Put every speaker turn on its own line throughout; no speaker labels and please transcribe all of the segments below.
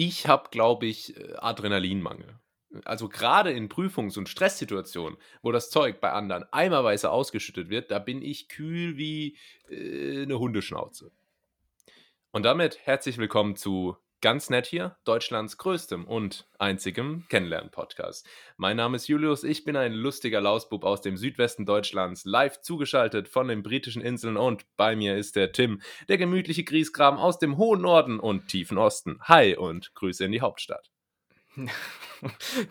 ich habe, glaube ich, äh, Adrenalinmangel. Also gerade in Prüfungs- und Stresssituationen, wo das Zeug bei anderen eimerweise ausgeschüttet wird, da bin ich kühl wie äh, eine Hundeschnauze. Und damit herzlich willkommen zu Ganz nett hier, Deutschlands größtem und einzigem Kennenlernen-Podcast. Mein Name ist Julius, ich bin ein lustiger Lausbub aus dem Südwesten Deutschlands, live zugeschaltet von den britischen Inseln und bei mir ist der Tim, der gemütliche Griesgram aus dem hohen Norden und tiefen Osten. Hi und Grüße in die Hauptstadt.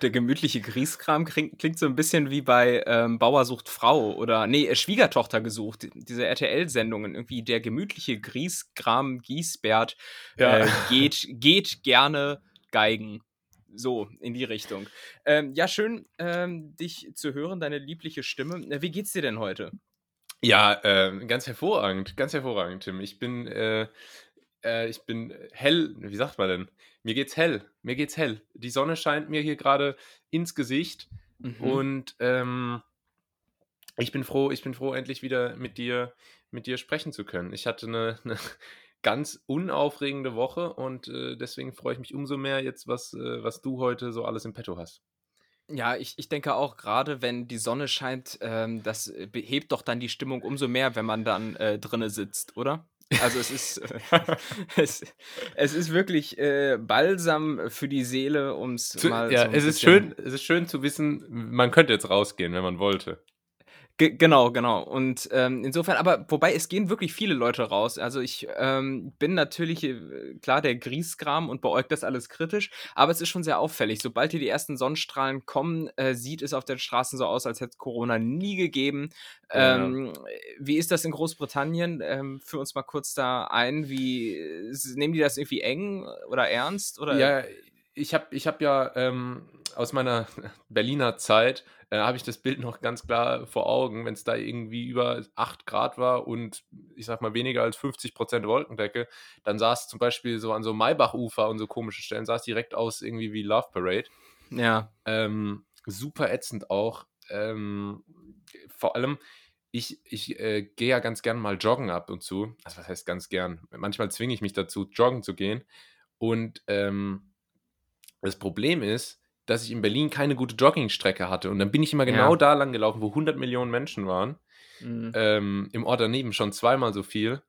Der gemütliche Grieskram klingt, klingt, so ein bisschen wie bei ähm, Bauer sucht Frau oder nee, äh, Schwiegertochter gesucht. Diese RTL-Sendungen, irgendwie der gemütliche Grieskram Giesbert ja. äh, geht, geht gerne Geigen. So, in die Richtung. Ähm, ja, schön, ähm, dich zu hören, deine liebliche Stimme. Wie geht's dir denn heute?
Ja, äh, ganz hervorragend, ganz hervorragend, Tim. Ich bin, äh, äh, ich bin hell, wie sagt man denn? Mir geht's hell, mir geht's hell. Die Sonne scheint mir hier gerade ins Gesicht mhm. und ähm, ich bin froh, ich bin froh, endlich wieder mit dir, mit dir sprechen zu können. Ich hatte eine, eine ganz unaufregende Woche und äh, deswegen freue ich mich umso mehr jetzt, was, äh, was du heute so alles im Petto hast.
Ja, ich, ich denke auch, gerade wenn die Sonne scheint, ähm, das hebt doch dann die Stimmung umso mehr, wenn man dann äh, drinne sitzt, oder? Also es ist, es, es ist wirklich äh, Balsam für die Seele, um es
mal Ja, so es ist schön, es ist schön zu wissen, man könnte jetzt rausgehen, wenn man wollte.
Ge genau, genau. Und ähm, insofern, aber wobei es gehen wirklich viele Leute raus. Also ich ähm, bin natürlich äh, klar der Griesgram und beäugt das alles kritisch, aber es ist schon sehr auffällig. Sobald hier die ersten Sonnenstrahlen kommen, äh, sieht es auf den Straßen so aus, als hätte es Corona nie gegeben. Ja. Ähm, wie ist das in Großbritannien? Ähm, führ uns mal kurz da ein. Wie nehmen die das irgendwie eng oder ernst? Oder?
Ja, ich habe ich hab ja ähm, aus meiner Berliner Zeit äh, habe ich das Bild noch ganz klar vor Augen, wenn es da irgendwie über 8 Grad war und ich sag mal weniger als 50 Prozent Wolkendecke, dann sah es zum Beispiel so an so Maybach-Ufer und so komische Stellen, sah es direkt aus irgendwie wie Love Parade.
Ja.
Ähm, super ätzend auch. Ähm, vor allem, ich, ich äh, gehe ja ganz gern mal joggen ab und zu. Also was heißt ganz gern? Manchmal zwinge ich mich dazu, joggen zu gehen. Und ähm, das Problem ist, dass ich in Berlin keine gute Joggingstrecke hatte. Und dann bin ich immer genau ja. da lang gelaufen, wo 100 Millionen Menschen waren. Mhm. Ähm, Im Ort daneben schon zweimal so viel.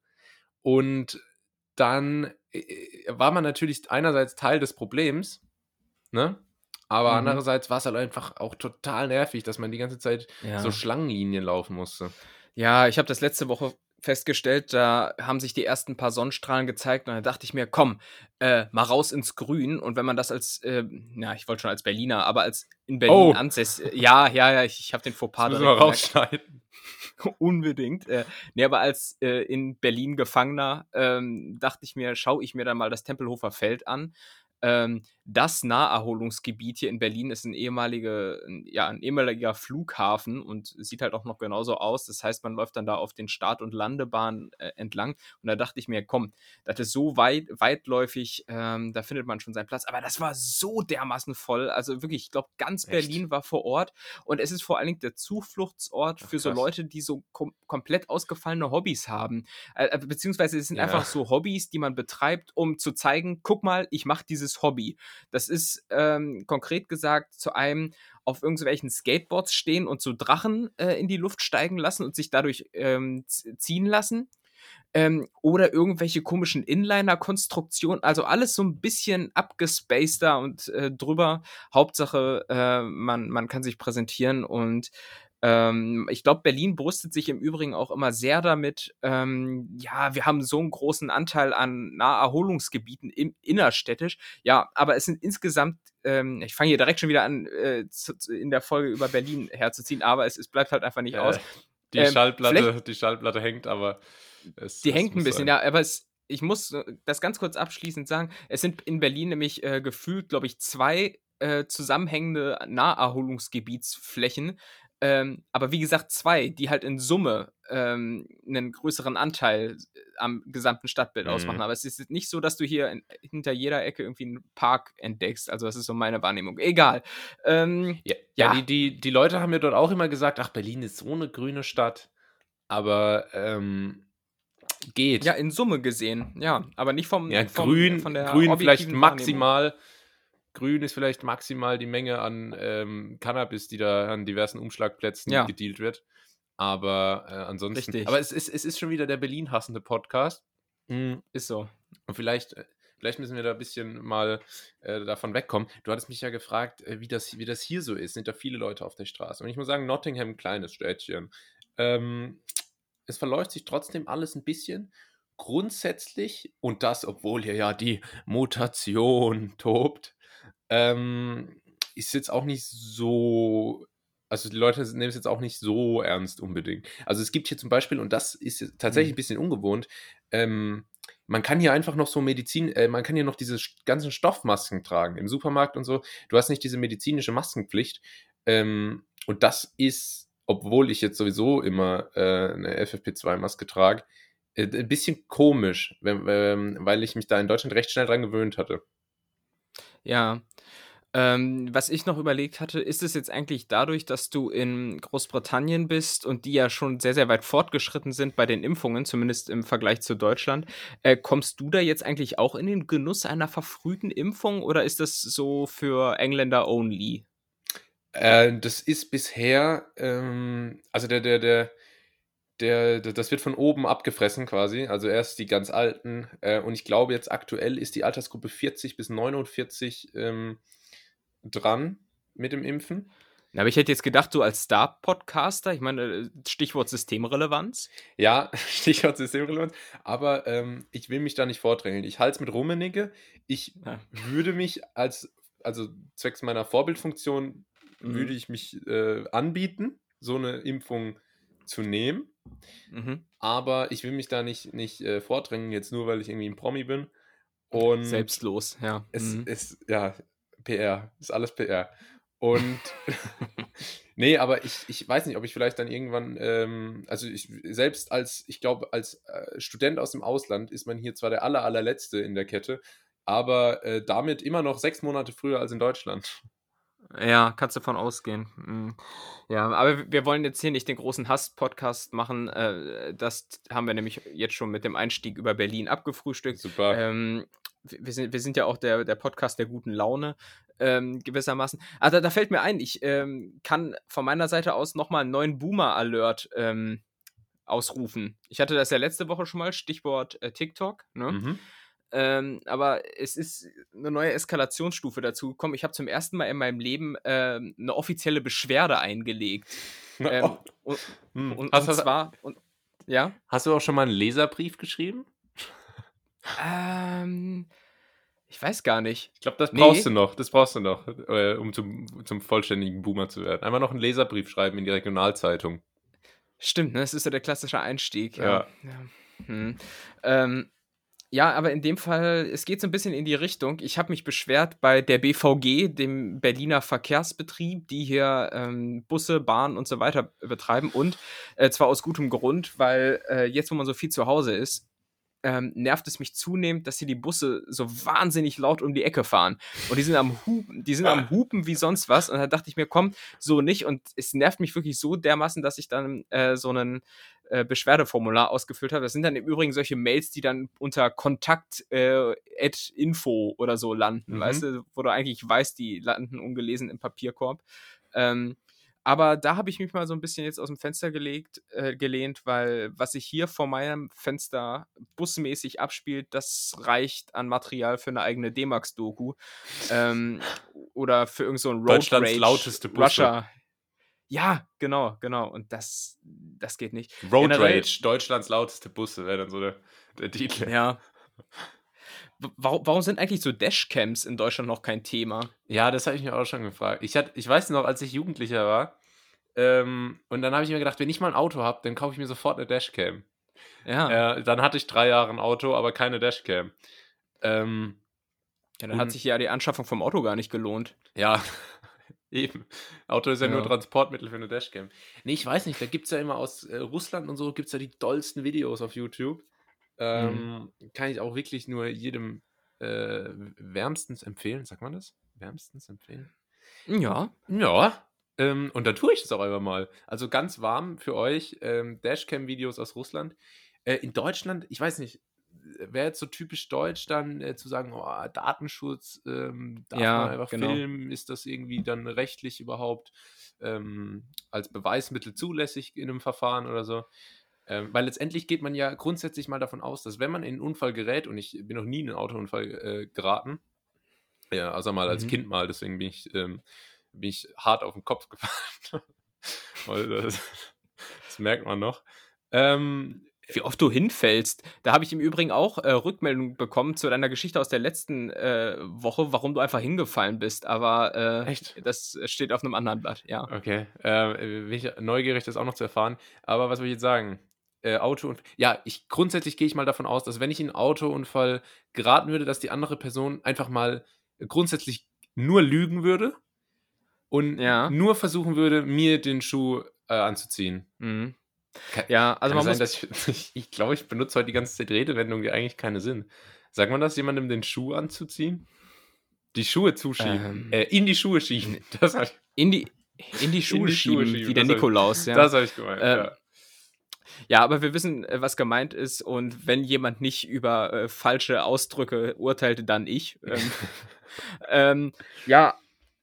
Und dann äh, war man natürlich einerseits Teil des Problems, ne? Aber mhm. andererseits war es halt einfach auch total nervig, dass man die ganze Zeit ja. so Schlangenlinien laufen musste.
Ja, ich habe das letzte Woche festgestellt, da haben sich die ersten paar Sonnenstrahlen gezeigt und da dachte ich mir, komm, äh, mal raus ins Grün. Und wenn man das als, äh, ja, ich wollte schon als Berliner, aber als in Berlin oh. ansässig, ja, ja, ja, ich, ich habe den Fauxpas.
Das müssen wir rausschneiden.
Unbedingt. Äh, nee, aber als äh, in Berlin Gefangener ähm, dachte ich mir, schaue ich mir dann mal das Tempelhofer Feld an. Ähm, das Naherholungsgebiet hier in Berlin ist ein, ehemalige, ja, ein ehemaliger Flughafen und sieht halt auch noch genauso aus. Das heißt, man läuft dann da auf den Start- und Landebahnen äh, entlang. Und da dachte ich mir, komm, das ist so weit, weitläufig, ähm, da findet man schon seinen Platz. Aber das war so dermaßen voll. Also wirklich, ich glaube, ganz Echt? Berlin war vor Ort. Und es ist vor allen Dingen der Zufluchtsort Ach, für so Leute, die so kom komplett ausgefallene Hobbys haben. Äh, äh, beziehungsweise es sind ja. einfach so Hobbys, die man betreibt, um zu zeigen, guck mal, ich mache dieses Hobby. Das ist ähm, konkret gesagt zu einem auf irgendwelchen Skateboards stehen und so Drachen äh, in die Luft steigen lassen und sich dadurch ähm, ziehen lassen. Ähm, oder irgendwelche komischen Inliner-Konstruktionen, also alles so ein bisschen abgespaceter und äh, drüber. Hauptsache, äh, man, man kann sich präsentieren und ähm, ich glaube, Berlin brüstet sich im Übrigen auch immer sehr damit, ähm, ja, wir haben so einen großen Anteil an Naherholungsgebieten im, innerstädtisch. Ja, aber es sind insgesamt, ähm, ich fange hier direkt schon wieder an, äh, zu, in der Folge über Berlin herzuziehen, aber es, es bleibt halt einfach nicht äh, aus.
Die, ähm, Schallplatte, die Schallplatte hängt, aber
es, Die es hängt ein bisschen, sein. ja, aber es, ich muss das ganz kurz abschließend sagen. Es sind in Berlin nämlich äh, gefühlt, glaube ich, zwei äh, zusammenhängende Naherholungsgebietsflächen, ähm, aber wie gesagt, zwei, die halt in Summe ähm, einen größeren Anteil äh, am gesamten Stadtbild mhm. ausmachen. Aber es ist nicht so, dass du hier in, hinter jeder Ecke irgendwie einen Park entdeckst. Also das ist so meine Wahrnehmung. Egal.
Ähm, ja, ja, ja. Die, die, die Leute haben mir dort auch immer gesagt, ach, Berlin ist so eine grüne Stadt. Aber ähm, geht.
Ja, in Summe gesehen, ja, aber nicht vom,
Ja,
vom
grün,
von der
grün vielleicht
objektiven Wahrnehmung.
Grün ist vielleicht maximal die Menge an ähm, Cannabis, die da an diversen Umschlagplätzen
Ja.
gedealt wird. Aber äh, ansonsten.
Richtig.
Aber es ist, es ist schon wieder der Berlin-hassende Podcast. Mm,
Ist so.
Und vielleicht, äh, vielleicht müssen wir da ein bisschen mal äh, davon wegkommen. Du hattest mich ja gefragt, äh, wie, das, wie das hier so ist. Sind da viele Leute auf der Straße? Und ich muss sagen, Nottingham, ein kleines Städtchen. Ähm, es verläuft sich trotzdem alles ein bisschen. Grundsätzlich, und das, obwohl hier ja die Mutation tobt, ähm, ist jetzt auch nicht so. Also die Leute nehmen es jetzt auch nicht so ernst unbedingt. Also es gibt hier zum Beispiel, und das ist tatsächlich
Mhm.
ein bisschen ungewohnt, ähm, man kann hier einfach noch so Medizin, äh, man kann hier noch diese ganzen Stoffmasken tragen im Supermarkt und so. Du hast nicht diese medizinische Maskenpflicht. Ähm, und das ist, obwohl ich jetzt sowieso immer äh, eine FFP2-Maske trage, äh, ein bisschen komisch, wenn, ähm, weil ich mich da in Deutschland recht schnell dran gewöhnt hatte.
Ja. Ähm, was ich noch überlegt hatte, ist es jetzt eigentlich dadurch, dass du in Großbritannien bist und die ja schon sehr, sehr weit fortgeschritten sind bei den Impfungen, zumindest im Vergleich zu Deutschland, äh, kommst du da jetzt eigentlich auch in den Genuss einer verfrühten Impfung oder ist das so für Engländer only?
Äh, das ist bisher, ähm, also der, der, der, der, das wird von oben abgefressen quasi. Also erst die ganz alten. Äh, und ich glaube, jetzt aktuell ist die Altersgruppe 40 bis 49 ähm, dran mit dem Impfen.
Na, aber ich hätte jetzt gedacht, du als Star-Podcaster, ich meine, äh, Stichwort Systemrelevanz.
Ja, Stichwort Systemrelevanz. Aber ähm, ich will mich da nicht vordrängeln. Ich halte es mit Rummenigge. Ich
Ja.
würde mich als, also zwecks meiner Vorbildfunktion,
Mhm.
würde ich mich äh, anbieten, so eine Impfung zu nehmen.
Mhm.
aber ich will mich da nicht, nicht äh, vordrängen, jetzt nur weil ich irgendwie ein Promi bin. Und
Selbstlos, ja.
es
Mhm.
ist, ja, PR, ist alles PR. Und nee, aber ich, ich weiß nicht, ob ich vielleicht dann irgendwann, ähm, also ich selbst als, ich glaube, als äh, Student aus dem Ausland ist man hier zwar der aller, allerletzte in der Kette, aber äh, damit immer noch sechs Monate früher als in Deutschland.
Ja, kannst du davon ausgehen. Mhm. Ja, aber wir- wollen jetzt hier nicht den großen Hass-Podcast machen. Äh, das haben wir nämlich jetzt schon mit dem Einstieg über Berlin abgefrühstückt.
Super.
Ähm, wir, sind, wir sind ja auch der, der Podcast der guten Laune, ähm, gewissermaßen. Da, da fällt mir ein, ich ähm, kann von meiner Seite aus nochmal einen neuen Boomer-Alert ähm, ausrufen. Ich hatte das ja letzte Woche schon mal, Stichwort äh, TikTok. Ne?
Mhm.
Ähm, aber es ist eine neue Eskalationsstufe dazu gekommen. Ich habe zum ersten Mal in meinem Leben ähm, eine offizielle Beschwerde eingelegt. Ähm,
Oh.
und,
Hm.
und,
hast,
und zwar, und, ja,
hast du auch schon mal einen Leserbrief geschrieben?
ähm, ich weiß gar nicht.
Ich glaube, das
Nee.
brauchst du noch. Das brauchst du noch, äh, um zum, zum vollständigen Boomer zu werden. Einmal noch einen Leserbrief schreiben in die Regionalzeitung.
Stimmt, ne? Das ist ja der klassische Einstieg. Ja.
Ja.
Ja. Hm. Ähm, ja, aber in dem Fall, es geht so ein bisschen in die Richtung. Ich habe mich beschwert bei der BVG, dem Berliner Verkehrsbetrieb, die hier ähm, Busse, Bahnen und so weiter betreiben. Und äh, zwar aus gutem Grund, weil äh, jetzt, wo man so viel zu Hause ist, ähm, nervt es mich zunehmend, dass hier die Busse so wahnsinnig laut um die Ecke fahren. Und die sind am Hupen, die sind am Hupen wie sonst was. Und da dachte ich mir, komm, so nicht. Und es nervt mich wirklich so dermaßen, dass ich dann äh, so einen äh, Beschwerdeformular ausgefüllt habe. Das sind dann im Übrigen solche Mails, die dann unter Kontakt äh, at Info oder so landen,
Mhm.
weißt du, wo du eigentlich weißt, die landen ungelesen im Papierkorb. Ähm, aber da habe ich mich mal so ein bisschen jetzt aus dem Fenster gelegt, äh, gelehnt, weil was sich hier vor meinem Fenster busmäßig abspielt, das reicht an Material für eine eigene D-Max-Doku. Ähm, oder für irgend so Road
Deutschlands
Rage,
lauteste Busse.
Russia. Ja, genau, genau. Und das, das geht nicht.
Road
Generell-
Rage, Deutschlands lauteste Busse, wäre dann so der, der Titel.
Ja. Warum, warum sind eigentlich so Dashcams in Deutschland noch kein Thema?
Ja, das habe ich mir auch schon gefragt. Ich, hatte, ich weiß noch, als ich Jugendlicher war, ähm, und dann habe ich mir gedacht, wenn ich mal ein Auto habe, dann kaufe ich mir sofort eine Dashcam.
Ja,
Äh, dann hatte ich drei Jahre ein Auto, aber keine Dashcam. Ähm,
ja dann hat sich ja die Anschaffung vom Auto gar nicht gelohnt.
ja, eben. Auto ist ja, nur
Ja.
Transportmittel für eine Dashcam. Nee, ich weiß nicht, da gibt es ja immer aus äh, Russland und so, gibt es ja die dollsten Videos auf YouTube. Ähm, Kann ich auch wirklich nur jedem äh, wärmstens empfehlen. Sagt man das? Wärmstens empfehlen?
Ja.
Ja, ähm, und dann tue ich das auch einfach mal. Also ganz warm für euch, ähm, Dashcam-Videos aus Russland. Äh, in Deutschland, ich weiß nicht, wäre jetzt so typisch deutsch dann äh, zu sagen, oh, Datenschutz, ähm, darf
Ja,
man einfach
genau.
filmen, ist das irgendwie dann rechtlich überhaupt ähm, als Beweismittel zulässig in einem Verfahren oder so? Ähm, weil letztendlich geht man ja grundsätzlich mal davon aus, dass wenn man in einen Unfall gerät, und ich bin noch nie in einen Autounfall äh, geraten, ja, außer mal als
Mhm.
Kind mal, deswegen bin ich, ähm, bin ich hart auf den Kopf gefallen. Das, das merkt man noch. Ähm,
Wie oft du hinfällst. Da habe ich im Übrigen auch äh, Rückmeldung bekommen zu deiner Geschichte aus der letzten äh, Woche, warum du einfach hingefallen bist. Aber äh,
Echt?
das steht auf einem anderen Blatt, ja.
Okay, äh, bin ich neugierig, das auch noch zu erfahren. Aber was will ich jetzt sagen? Äh, Autounfall. Ja, ich grundsätzlich gehe ich mal davon aus, dass wenn ich in einen Autounfall geraten würde, dass die andere Person einfach mal grundsätzlich nur lügen würde und
Ja.
nur versuchen würde, mir den Schuh äh, anzuziehen.
Mhm.
Kann-
Ja, also man
sein,
muss.
ich, ich glaube, ich benutze heute die ganze Zeit Redewendungen, die eigentlich keine sind. Sagt man das, jemandem den Schuh anzuziehen? Die Schuhe zuschieben.
Ähm.
Äh, in die Schuhe schieben. Das habe ich,
in die, in die Schuhe
die Schuhe
schieben,
schieben,
wie der
hab ich-
Nikolaus. Ja.
das hab ich gemeint.
Ähm,
ja.
ja, aber wir wissen, äh, was gemeint ist. Und wenn jemand nicht über äh, falsche Ausdrücke urteilte, dann ich. Ähm, ähm, ja,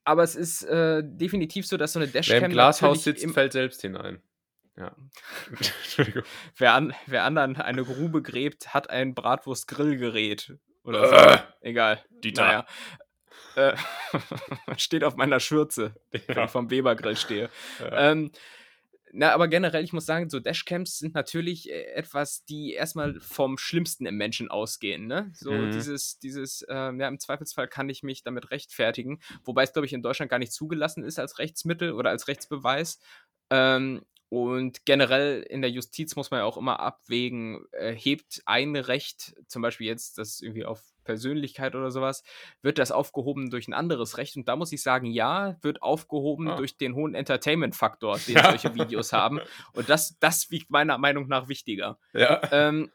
aber es ist äh, definitiv so, dass so eine
Wer
Dashcam
im Glashaus sitzt,
im-
fällt selbst hinein. Ja. Entschuldigung.
wer, an, wer anderen eine Grube gräbt, hat ein Bratwurst-Grillgerät. Oder so.
Äh,
Egal.
Dieter.
Naja. Äh, steht auf meiner Schürze, wenn
Ja.
ich vom Weber-Grill stehe.
Ja.
Ähm, na, aber generell, ich muss sagen, so Dashcams sind natürlich äh, etwas, die erstmal vom Schlimmsten im Menschen ausgehen. Ne? So
Mhm.
dieses, dieses, ähm, ja, im Zweifelsfall kann ich mich damit rechtfertigen, wobei es, glaube ich, in Deutschland gar nicht zugelassen ist als Rechtsmittel oder als Rechtsbeweis. Ähm, und generell in der Justiz muss man ja auch immer abwägen, äh, hebt ein Recht, zum Beispiel jetzt das irgendwie auf Persönlichkeit oder sowas, wird das aufgehoben durch ein anderes Recht? Und da muss ich sagen, ja, wird aufgehoben
Ah.
durch den hohen Entertainment-Faktor, den
Ja.
solche Videos haben. Und das, das wiegt meiner Meinung nach wichtiger.
ja.
Ähm,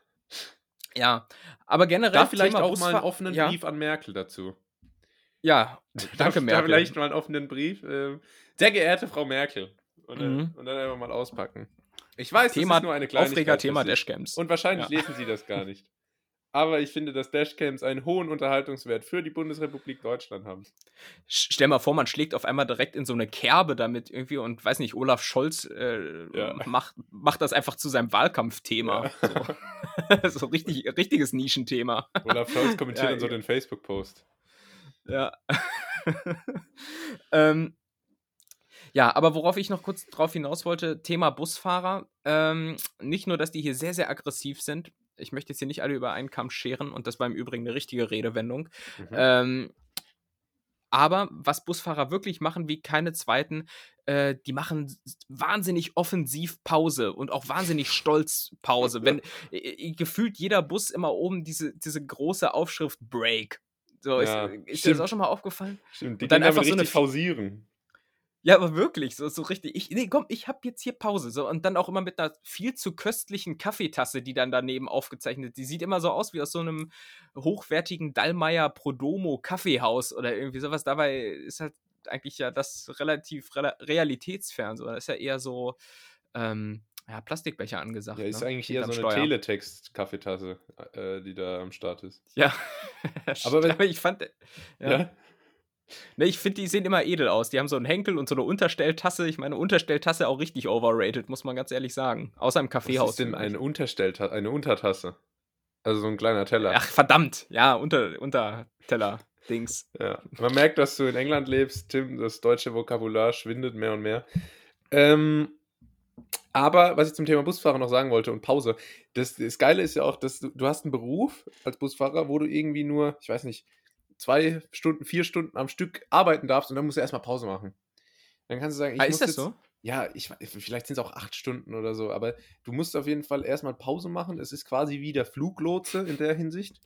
ja, aber generell.
Da vielleicht
Thema
auch mal einen
Busfahr-
offenen
ja,
Brief an Merkel dazu.
Ja, danke,
da, Da
Merkel.
vielleicht mal einen offenen Brief. ähm, sehr geehrt Frau Merkel. Und, dann-
Mhm.
und dann einfach mal auspacken. Ich weiß,
Thema,
das ist nur eine Kleinigkeit.
Aufreger-Thema
für Sie.
Dashcams.
Und wahrscheinlich
Ja.
lesen Sie das gar nicht. Aber ich finde, dass Dashcams einen hohen Unterhaltungswert für die Bundesrepublik Deutschland haben.
Stell mal vor, man schlägt auf einmal direkt in so eine Kerbe damit irgendwie und weiß nicht, Olaf Scholz äh,
Ja.
macht, macht das einfach zu seinem Wahlkampfthema. So. so richtig, richtiges Nischenthema.
Olaf Scholz kommentiert
Ja,
dann so
ja.
den Facebook-Post.
Ja. ähm, ja, aber worauf ich noch kurz drauf hinaus wollte, Thema Busfahrer. Ähm, nicht nur, dass die hier sehr, sehr aggressiv sind. Ich möchte jetzt hier nicht alle über einen Kamm scheren und das war im Übrigen eine richtige Redewendung.
Mhm.
Ähm, aber was Busfahrer wirklich machen, wie keine zweiten, äh, die machen wahnsinnig offensiv Pause und auch wahnsinnig stolz Pause. Wenn äh, gefühlt jeder Bus immer oben diese, diese große Aufschrift Break. So,
Ja,
ist, ist dir das auch schon mal aufgefallen?
Stimmt, die
und dann einfach so eine
pausieren.
Ja, aber wirklich, so, so richtig. Ich, nee, komm, ich hab jetzt hier Pause. So, und dann auch immer mit einer viel zu köstlichen Kaffeetasse, die dann daneben aufgezeichnet. Die sieht immer so aus wie aus so einem hochwertigen Dallmayr Prodomo Kaffeehaus oder irgendwie sowas. Dabei ist halt eigentlich ja das relativ rela realitätsfern. So. Das ist ja eher so ähm, ja, Plastikbecher angesagt.
Ja, ist
ne?
eigentlich eher so eine. Teletext-Kaffeetasse, äh, die da am Start ist.
Ja.
Aber
aber ich fand. Ja. Ne, ich finde, die sehen immer edel aus. Die haben so einen Henkel und so eine Unterstelltasse. Ich meine, Unterstelltasse auch richtig overrated, muss man ganz ehrlich sagen. Außer im
Was
Kaffeehaus.
ist denn eine, Unterstellta eine Untertasse? Also so ein kleiner Teller.
Ach, verdammt. Ja, unter, Unterteller-Dings.
Ja. Man merkt, dass du in England lebst, Tim. Das deutsche Vokabular schwindet mehr und mehr. Ähm, aber was ich zum Thema Busfahrer noch sagen wollte und Pause, das, das Geile ist ja auch, dass du, du hast einen Beruf als Busfahrer, wo du irgendwie nur, ich weiß nicht, zwei Stunden, vier Stunden am Stück arbeiten darfst und dann musst du erstmal Pause machen. Dann kannst du sagen, ich
Ah,
muss
ist das
jetzt,
so?
Ja, ich, vielleicht sind es auch acht Stunden oder so, aber du musst auf jeden Fall erstmal Pause machen. Es ist quasi wie der Fluglotse in der Hinsicht.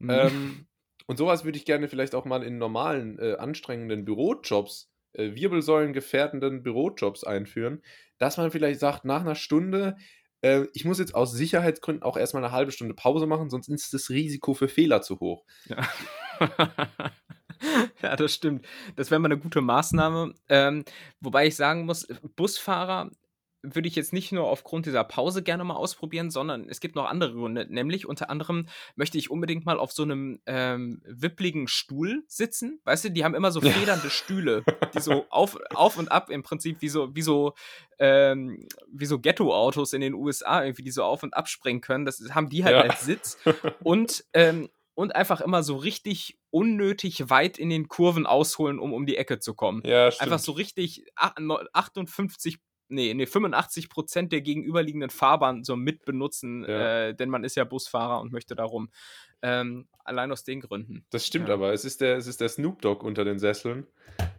Mhm.
Ähm, und sowas würde ich gerne vielleicht auch mal in normalen, äh, anstrengenden Bürojobs, äh, wirbelsäulengefährdenden Bürojobs einführen, dass man vielleicht sagt, nach einer Stunde, äh, ich muss jetzt aus Sicherheitsgründen auch erstmal eine halbe Stunde Pause machen, sonst ist das Risiko für Fehler zu hoch.
Ja. ja, das stimmt. Das wäre mal eine gute Maßnahme. Ähm, wobei ich sagen muss, Busfahrer würde ich jetzt nicht nur aufgrund dieser Pause gerne mal ausprobieren, sondern es gibt noch andere Gründe. Nämlich unter anderem möchte ich unbedingt mal auf so einem ähm, wippligen Stuhl sitzen. Weißt du, die haben immer so federnde Stühle, die so auf, auf und ab im Prinzip wie so, wie so, ähm, wie so Ghetto-Autos in den USA irgendwie, die so auf und ab springen können. Das haben die halt ja. als Sitz. Und ähm, und einfach immer so richtig unnötig weit in den Kurven ausholen, um um die Ecke zu kommen. Ja, stimmt. Einfach so richtig 58 nee, nee, 85 Prozent der gegenüberliegenden Fahrbahn so mitbenutzen, ja. äh, denn man ist ja Busfahrer und möchte darum. Ähm, allein aus den Gründen.
Das stimmt ja. aber. Es ist, der, es ist der Snoop Dogg unter den Sesseln,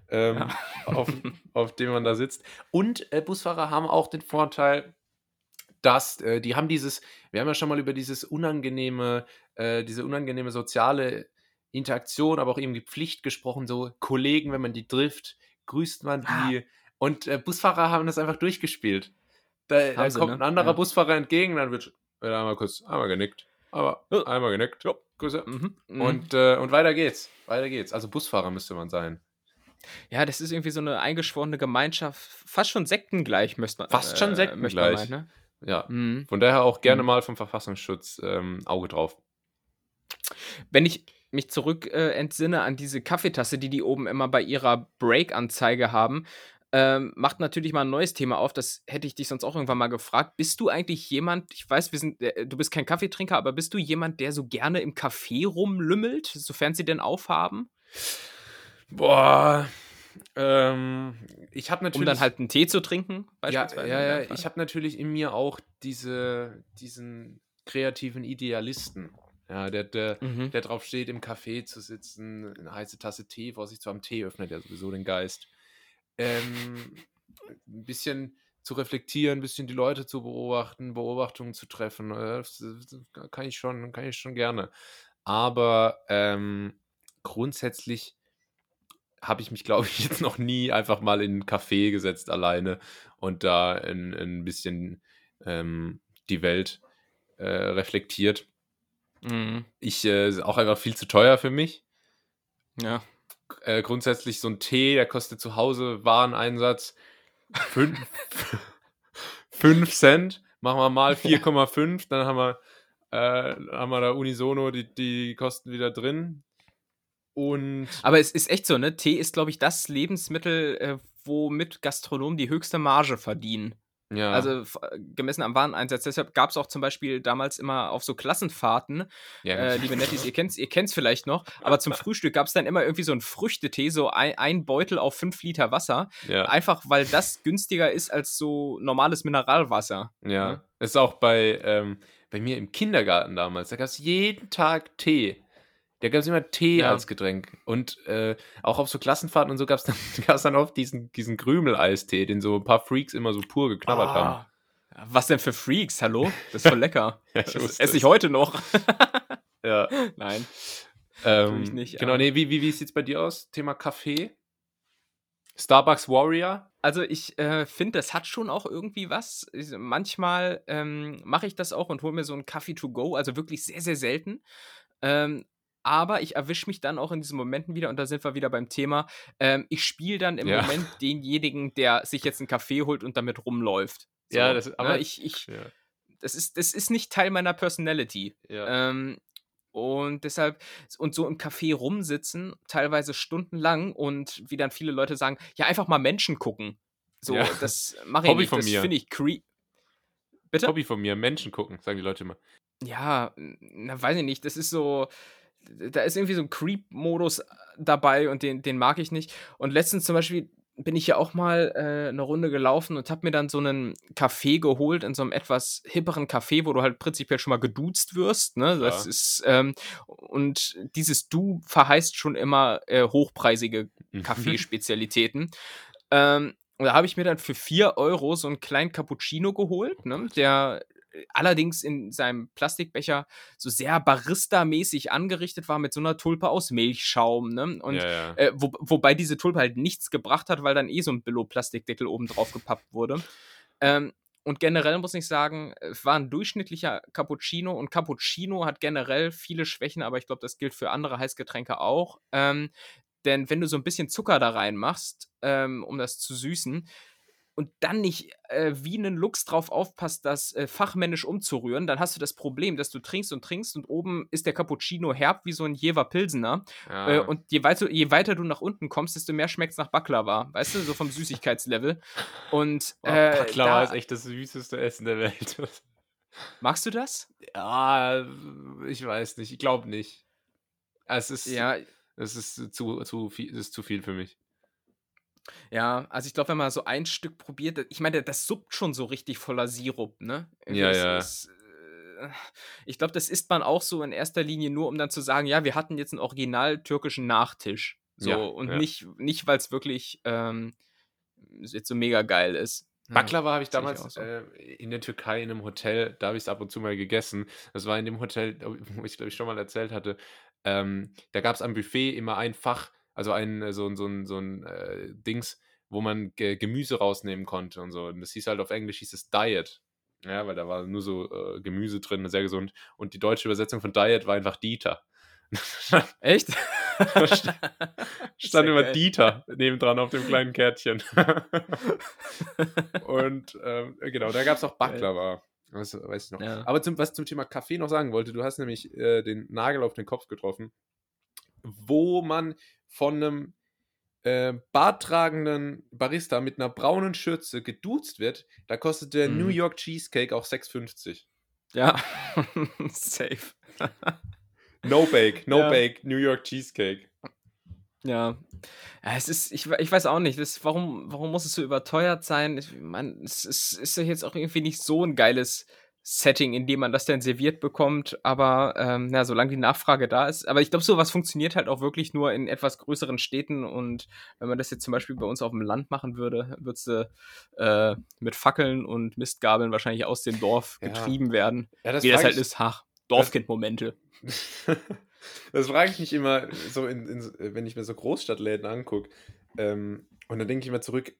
ähm, ja. auf, auf dem man da sitzt. Und äh, Busfahrer haben auch den Vorteil, dass äh, die haben dieses, wir haben ja schon mal über dieses unangenehme, äh, diese unangenehme soziale Interaktion, aber auch irgendwie Pflicht gesprochen, so Kollegen, wenn man die trifft, grüßt man die. Ah und äh, Busfahrer haben das einfach durchgespielt. Da, da sie, kommt ne? ein anderer ja. Busfahrer entgegen, dann wird, wird einmal kurz einmal genickt. Aber oh. einmal genickt. Jo, Grüße. Mhm. Mhm. Und, äh, und weiter geht's. Weiter geht's. Also Busfahrer müsste man sein.
Ja, das ist irgendwie so eine eingeschworene Gemeinschaft, fast schon sektengleich, müsste man.
Fast schon äh, sektengleich. Meinen, ne? Ja. Mhm. Von daher auch gerne mhm. mal vom Verfassungsschutz ähm, Auge drauf.
Wenn ich mich zurück äh, entsinne an diese Kaffeetasse, die die oben immer bei ihrer Break-Anzeige haben, ähm, macht natürlich mal ein neues Thema auf. Das hätte ich dich sonst auch irgendwann mal gefragt. Bist du eigentlich jemand, ich weiß, wir sind, äh, du bist kein Kaffeetrinker, aber bist du jemand, der so gerne im Café rumlümmelt, sofern sie denn aufhaben?
Boah. Ähm, ich habe natürlich.
Um dann halt einen Tee zu trinken,
beispielsweise. Ja, ja, ja. Ich habe natürlich in mir auch diese, diesen kreativen Idealisten. Ja, der, der, mhm. der drauf steht, im Café zu sitzen, eine heiße Tasse Tee vor sich zu haben. Tee öffnet ja sowieso den Geist ähm, ein bisschen zu reflektieren, ein bisschen die Leute zu beobachten, Beobachtungen zu treffen. Äh, das, kann ich schon, kann ich schon gerne. Aber ähm, grundsätzlich habe ich mich, glaube ich, jetzt noch nie einfach mal in ein Café gesetzt alleine und da ein, ein bisschen ähm, die Welt äh, reflektiert. Mhm. Ich äh, auch einfach viel zu teuer für mich. Ja äh, grundsätzlich so ein Tee, der kostet zu Hause Wareneinsatz 5 Cent. Machen wir mal 4,5, dann haben wir, äh, haben wir da unisono die, die Kosten wieder drin. Und
Aber es ist echt so, ne? Tee ist, glaube ich, das Lebensmittel, äh, womit Gastronomen die höchste Marge verdienen. Ja. Also äh, gemessen am Wareneinsatz. Deshalb gab es auch zum Beispiel damals immer auf so Klassenfahrten, ja. äh, liebe Nettis, ihr kennt es ihr kennt's vielleicht noch, aber zum Frühstück gab es dann immer irgendwie so einen Früchtetee, so ein, ein Beutel auf fünf Liter Wasser. Ja. Einfach weil das günstiger ist als so normales Mineralwasser.
Ja. ja. Ne? Ist auch bei, ähm, bei mir im Kindergarten damals, da gab es jeden Tag Tee. Da gab es immer Tee ja. als Getränk. Und äh, auch auf so Klassenfahrten und so gab es dann, dann oft diesen, diesen Krümel-Eistee, den so ein paar Freaks immer so pur geknabbert oh. haben.
Was denn für Freaks? Hallo? Das ist voll lecker. ja, ich das esse ich heute noch.
ja.
Nein.
Ähm, ich nicht. Genau, nee, wie, wie, wie sieht es bei dir aus? Thema Kaffee? Starbucks Warrior?
Also ich äh, finde, das hat schon auch irgendwie was. Ich, manchmal ähm, mache ich das auch und hole mir so einen Kaffee to go, also wirklich sehr, sehr selten. Ähm, aber ich erwische mich dann auch in diesen Momenten wieder, und da sind wir wieder beim Thema, ähm, ich spiele dann im ja. Moment denjenigen, der sich jetzt einen Kaffee holt und damit rumläuft.
So, ja, das,
ne? aber ne? ich, ich ja. das, ist, das ist nicht Teil meiner Personality. Ja. Ähm, und deshalb, und so im Café rumsitzen, teilweise stundenlang und wie dann viele Leute sagen, ja, einfach mal Menschen gucken. So, ja. das mache ich Hobby nicht. Von das finde ich creepy.
Bitte? Hobby von mir, Menschen gucken, sagen die Leute immer.
Ja, na, weiß ich nicht. Das ist so, da ist irgendwie so ein Creep-Modus äh, dabei und den, den mag ich nicht. Und letztens zum Beispiel bin ich ja auch mal äh, eine Runde gelaufen und habe mir dann so einen Kaffee geholt in so einem etwas hipperen Café, wo du halt prinzipiell schon mal geduzt wirst. Ne? Das ist ähm, und dieses Du verheißt schon immer äh, hochpreisige mhm. Kaffeespezialitäten. ähm, und da habe ich mir dann für 4 Euro so einen kleinen Cappuccino geholt, ne? der allerdings in seinem Plastikbecher so sehr Barista-mäßig angerichtet war mit so einer Tulpe aus Milchschaum. Ne? Und ja, ja. Äh, wo, wobei diese Tulpe halt nichts gebracht hat, weil dann eh so ein Billo-Plastikdeckel oben drauf gepappt wurde. Ähm, und generell muss ich sagen, es war ein durchschnittlicher Cappuccino und Cappuccino hat generell viele Schwächen, aber ich glaube, das gilt für andere Heißgetränke auch. Ähm, denn wenn du so ein bisschen Zucker da reinmachst, ähm, um das zu süßen, und dann nicht äh, wie einen Lux drauf aufpasst, das äh, fachmännisch umzurühren, dann hast du das Problem, dass du trinkst und trinkst und oben ist der Cappuccino herb wie so ein Jever Pilsener.
Ja.
Äh, und je weiter, je weiter du nach unten kommst, desto mehr schmeckt es nach Baklava. Weißt du, so vom Süßigkeitslevel. Und
Oh,
äh,
Baklava
da,
ist echt das süßeste Essen der Welt.
magst du das?
ja, ich weiß nicht. Ich glaube nicht. Es ist,
Ja,
es ist zu, zu viel, es ist zu viel für mich.
Ja, also ich glaube, wenn man so ein Stück probiert, ich meine, das suppt schon so richtig voller Sirup, ne? Irgendwie
Ja,
das
ja.
ist, äh, ich glaube, das isst man auch so in erster Linie nur, um dann zu sagen, ja, wir hatten jetzt einen original türkischen Nachtisch. So,
Ja,
und
ja.
nicht, nicht weil es wirklich ähm, jetzt so mega geil ist.
Baklava habe ich
ich
damals
auch so.
äh, in der Türkei in einem Hotel, da habe ich es ab und zu mal gegessen. Das war in dem Hotel, wo ich glaube ich schon mal erzählt hatte. Ähm, da gab es am Buffet immer ein Fach, also ein äh, so, ein- so ein, so ein äh, Dings, wo man Ge Gemüse rausnehmen konnte und so. Und das hieß halt auf Englisch hieß es Diet. Ja, weil da war nur so äh, Gemüse drin, sehr gesund. Und die deutsche Übersetzung von Diet war einfach Dieter.
Echt?
Stand immer
geil.
Dieter nebendran auf dem kleinen Kärtchen. Und ähm, genau, da gab es auch Baklava. Das weiß ich noch.
Ja.
Aber zum, was zum Thema Kaffee noch sagen wollte, du hast nämlich äh, den Nagel auf den Kopf getroffen, wo man von einem äh, barttragenden Barista mit einer braunen Schürze geduzt wird, da kostet der
Mhm.
New York Cheesecake auch 6,50.
Ja, safe.
No Bake, No
Ja.
Bake, New York Cheesecake.
Ja. Ja, es ist, ich, ich weiß auch nicht, das, warum, warum muss es so überteuert sein? Ich meine, es ist, ist ja jetzt auch irgendwie nicht so ein geiles Setting, in dem man das dann serviert bekommt, aber ähm, na, solange die Nachfrage da ist. Aber ich glaube, sowas funktioniert halt auch wirklich nur in etwas größeren Städten und wenn man das jetzt zum Beispiel bei uns auf dem Land machen würde, würdest du äh, mit Fackeln und Mistgabeln wahrscheinlich aus dem Dorf
Ja.
getrieben werden.
Ja,
Wie das halt ist, ach, Dorfkind-Momente.
das frage ich mich immer, so in, in, wenn ich mir so Großstadtläden angucke. Ähm, und dann denke ich immer zurück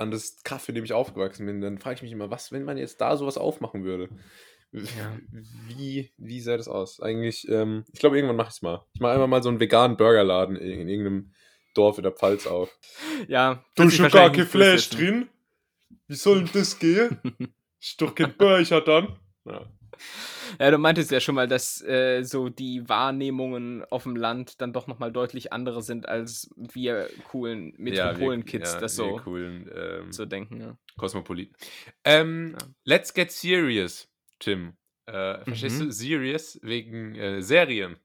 an das Kaff, in dem ich aufgewachsen bin. Dann frage ich mich immer, was, wenn man jetzt da sowas aufmachen würde?
Ja.
Wie, wie sähe das aus? Eigentlich, ähm, ich glaube, irgendwann mache ich es mal. Ich mache einfach mal so einen veganen Burgerladen in, in irgendeinem Dorf in der Pfalz auf.
Ja,
ist
sich
schon gar kein Fleisch drin. Wie soll denn das gehen? Ist doch kein Burger dann. Ja.
Ja, du meintest ja schon mal, dass äh, so die Wahrnehmungen auf dem Land dann doch nochmal deutlich andere sind, als wir coolen Metropolen-Kids
ja,
das so,
coolen ähm,
so denken. Ja.
Kosmopoliten. Ähm,
Ja.
Let's get serious, Tim. Äh, verstehst
Mhm.
du? Serious wegen äh, Serien.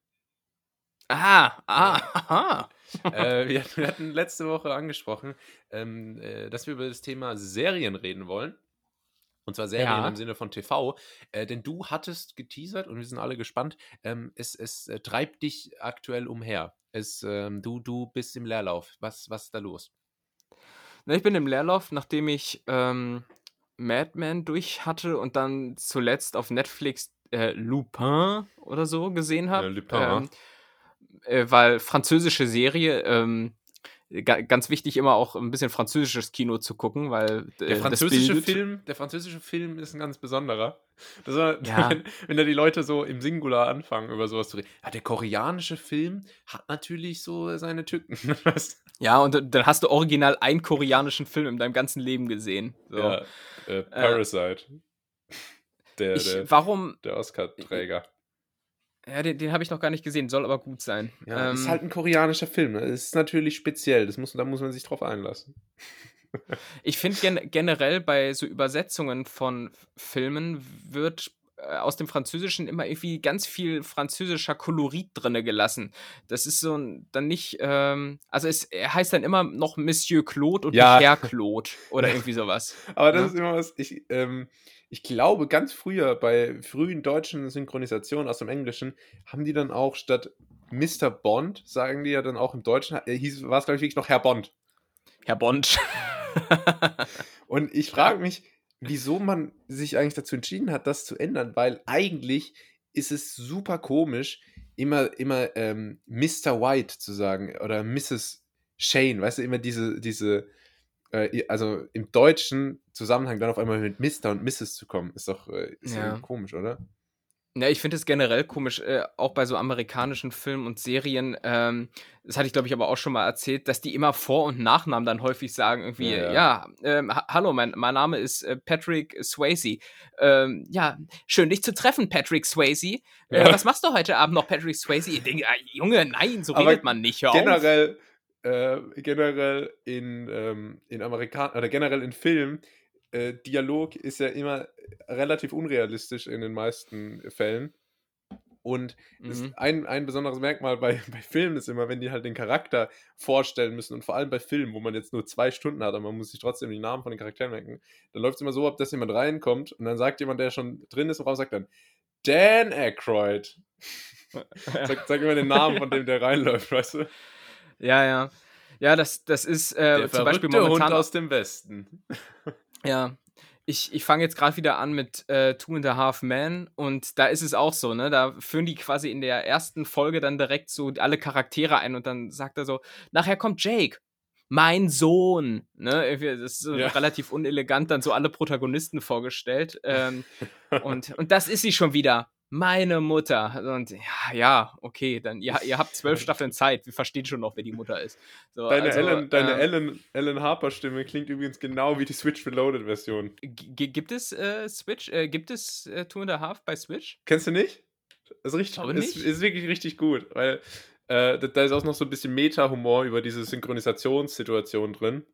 Ah, ah, aha.
äh, wir, wir hatten letzte Woche angesprochen, ähm, äh, dass wir über das Thema Serien reden wollen. Und zwar Serien
Ja.
im Sinne von TV. Äh, denn du hattest geteasert und wir sind alle gespannt. Ähm, es es äh, treibt dich aktuell umher. Es, ähm, du, du bist im Leerlauf. Was, was ist da los?
Na, ich bin im Leerlauf, nachdem ich ähm, Mad Men durch hatte und dann zuletzt auf Netflix äh, Lupin oder so gesehen habe.
Äh, Lupin.
Ähm, äh, weil französische Serie, ähm, ganz wichtig immer auch ein bisschen französisches Kino zu gucken, weil äh,
Der französische. Film, der französische Film ist ein ganz besonderer. War,
Ja.
wenn, wenn da die Leute so im Singular anfangen, über sowas zu reden. Ja, der koreanische Film hat natürlich so seine Tücken.
Ja, und dann- hast du original einen koreanischen Film in deinem ganzen Leben gesehen. So.
Ja, äh, Parasite. der,
ich,
der,
warum?
der Oscar-Träger.
Ja, den, den habe ich noch gar nicht gesehen, soll aber gut sein.
Ja,
ähm,
ist halt ein koreanischer Film. Ne? Das ist natürlich speziell. Das muss, da muss man sich drauf einlassen.
Ich finde gen generell bei so Übersetzungen von Filmen wird aus dem Französischen immer irgendwie ganz viel französischer Kolorit drinne gelassen. Das ist so ein, dann nicht, ähm, also es er heißt dann immer noch Monsieur Claude und
Ja.
nicht Herr Claude oder irgendwie sowas.
Aber das
Ja.
ist immer was, ich, ähm, ich glaube, ganz früher bei frühen deutschen Synchronisationen aus dem Englischen haben die dann auch statt Mr. Bond, sagen die ja dann auch im Deutschen, äh, hieß, war es, glaube ich, wirklich noch Herr Bond.
Herr Bond.
Und ich frage mich, wieso man sich eigentlich dazu entschieden hat, das zu ändern, weil eigentlich ist es super komisch, immer, immer ähm, Mr. White zu sagen oder Mrs. Shane, weißt du, immer diese, diese, äh, also im deutschen Zusammenhang dann auf einmal mit Mr. und Mrs. zu kommen, ist doch, äh, ist
Ja.
komisch, oder?
Ja, ich finde es generell komisch, äh, auch bei so amerikanischen Filmen und Serien, ähm, das hatte ich, glaube ich, aber auch schon mal erzählt, dass die immer Vor- und Nachnamen dann häufig sagen, irgendwie,
Ja,
ja,
ja.
ähm, ha hallo, mein, mein Name ist äh, Patrick Swayze. Ähm, ja, schön dich zu treffen, Patrick Swayze. Äh,
Ja.
was machst du heute Abend noch, Patrick Swayze? Ich denke, ah, Junge, nein, so
Aber
redet man nicht, hör auf.
generell, äh, generell in, ähm, in Amerikan oder generell in Filmen, äh, Dialog ist ja immer relativ unrealistisch in den meisten Fällen. Und
Mhm.
ein, ein besonderes Merkmal bei, bei Filmen ist immer, wenn die halt den Charakter vorstellen müssen und vor allem bei Filmen, wo man jetzt nur zwei Stunden hat, aber man muss sich trotzdem die Namen von den Charakteren merken, dann läuft es immer so ab, dass jemand reinkommt und dann sagt jemand, der schon drin ist im Raum, sagt dann Dan Aykroyd. Sagt sag immer den Namen von dem, der reinläuft, weißt du?
Ja, ja. Ja, das, das ist äh, zum Beispiel
verrückte Hund
momentan
aus dem Westen.
Ja, ich, ich fange jetzt gerade wieder an mit äh, Two and a Half Men und da ist es auch so, ne? Da führen die quasi in der ersten Folge dann direkt so alle Charaktere ein und dann sagt er so, nachher kommt Jake, mein Sohn, ne? Das ist so
Ja.
relativ unelegant dann so alle Protagonisten vorgestellt ähm, und, und das ist sie schon wieder. Meine Mutter. Und ja, ja, okay, dann, ja, ihr habt zwölf Staffeln Zeit. Wir verstehen schon noch, wer die Mutter ist. So,
Deine,
also,
Ellen, deine
ähm,
Ellen, Ellen Harper-Stimme klingt übrigens genau wie die Switch Reloaded-Version.
Gibt es äh, Switch? Äh, gibt es äh, Two and a Half bei Switch?
Kennst du nicht? Ist richtig, ist, ist wirklich richtig gut, weil äh, da, da ist auch noch so ein bisschen Meta-Humor über diese Synchronisationssituation drin.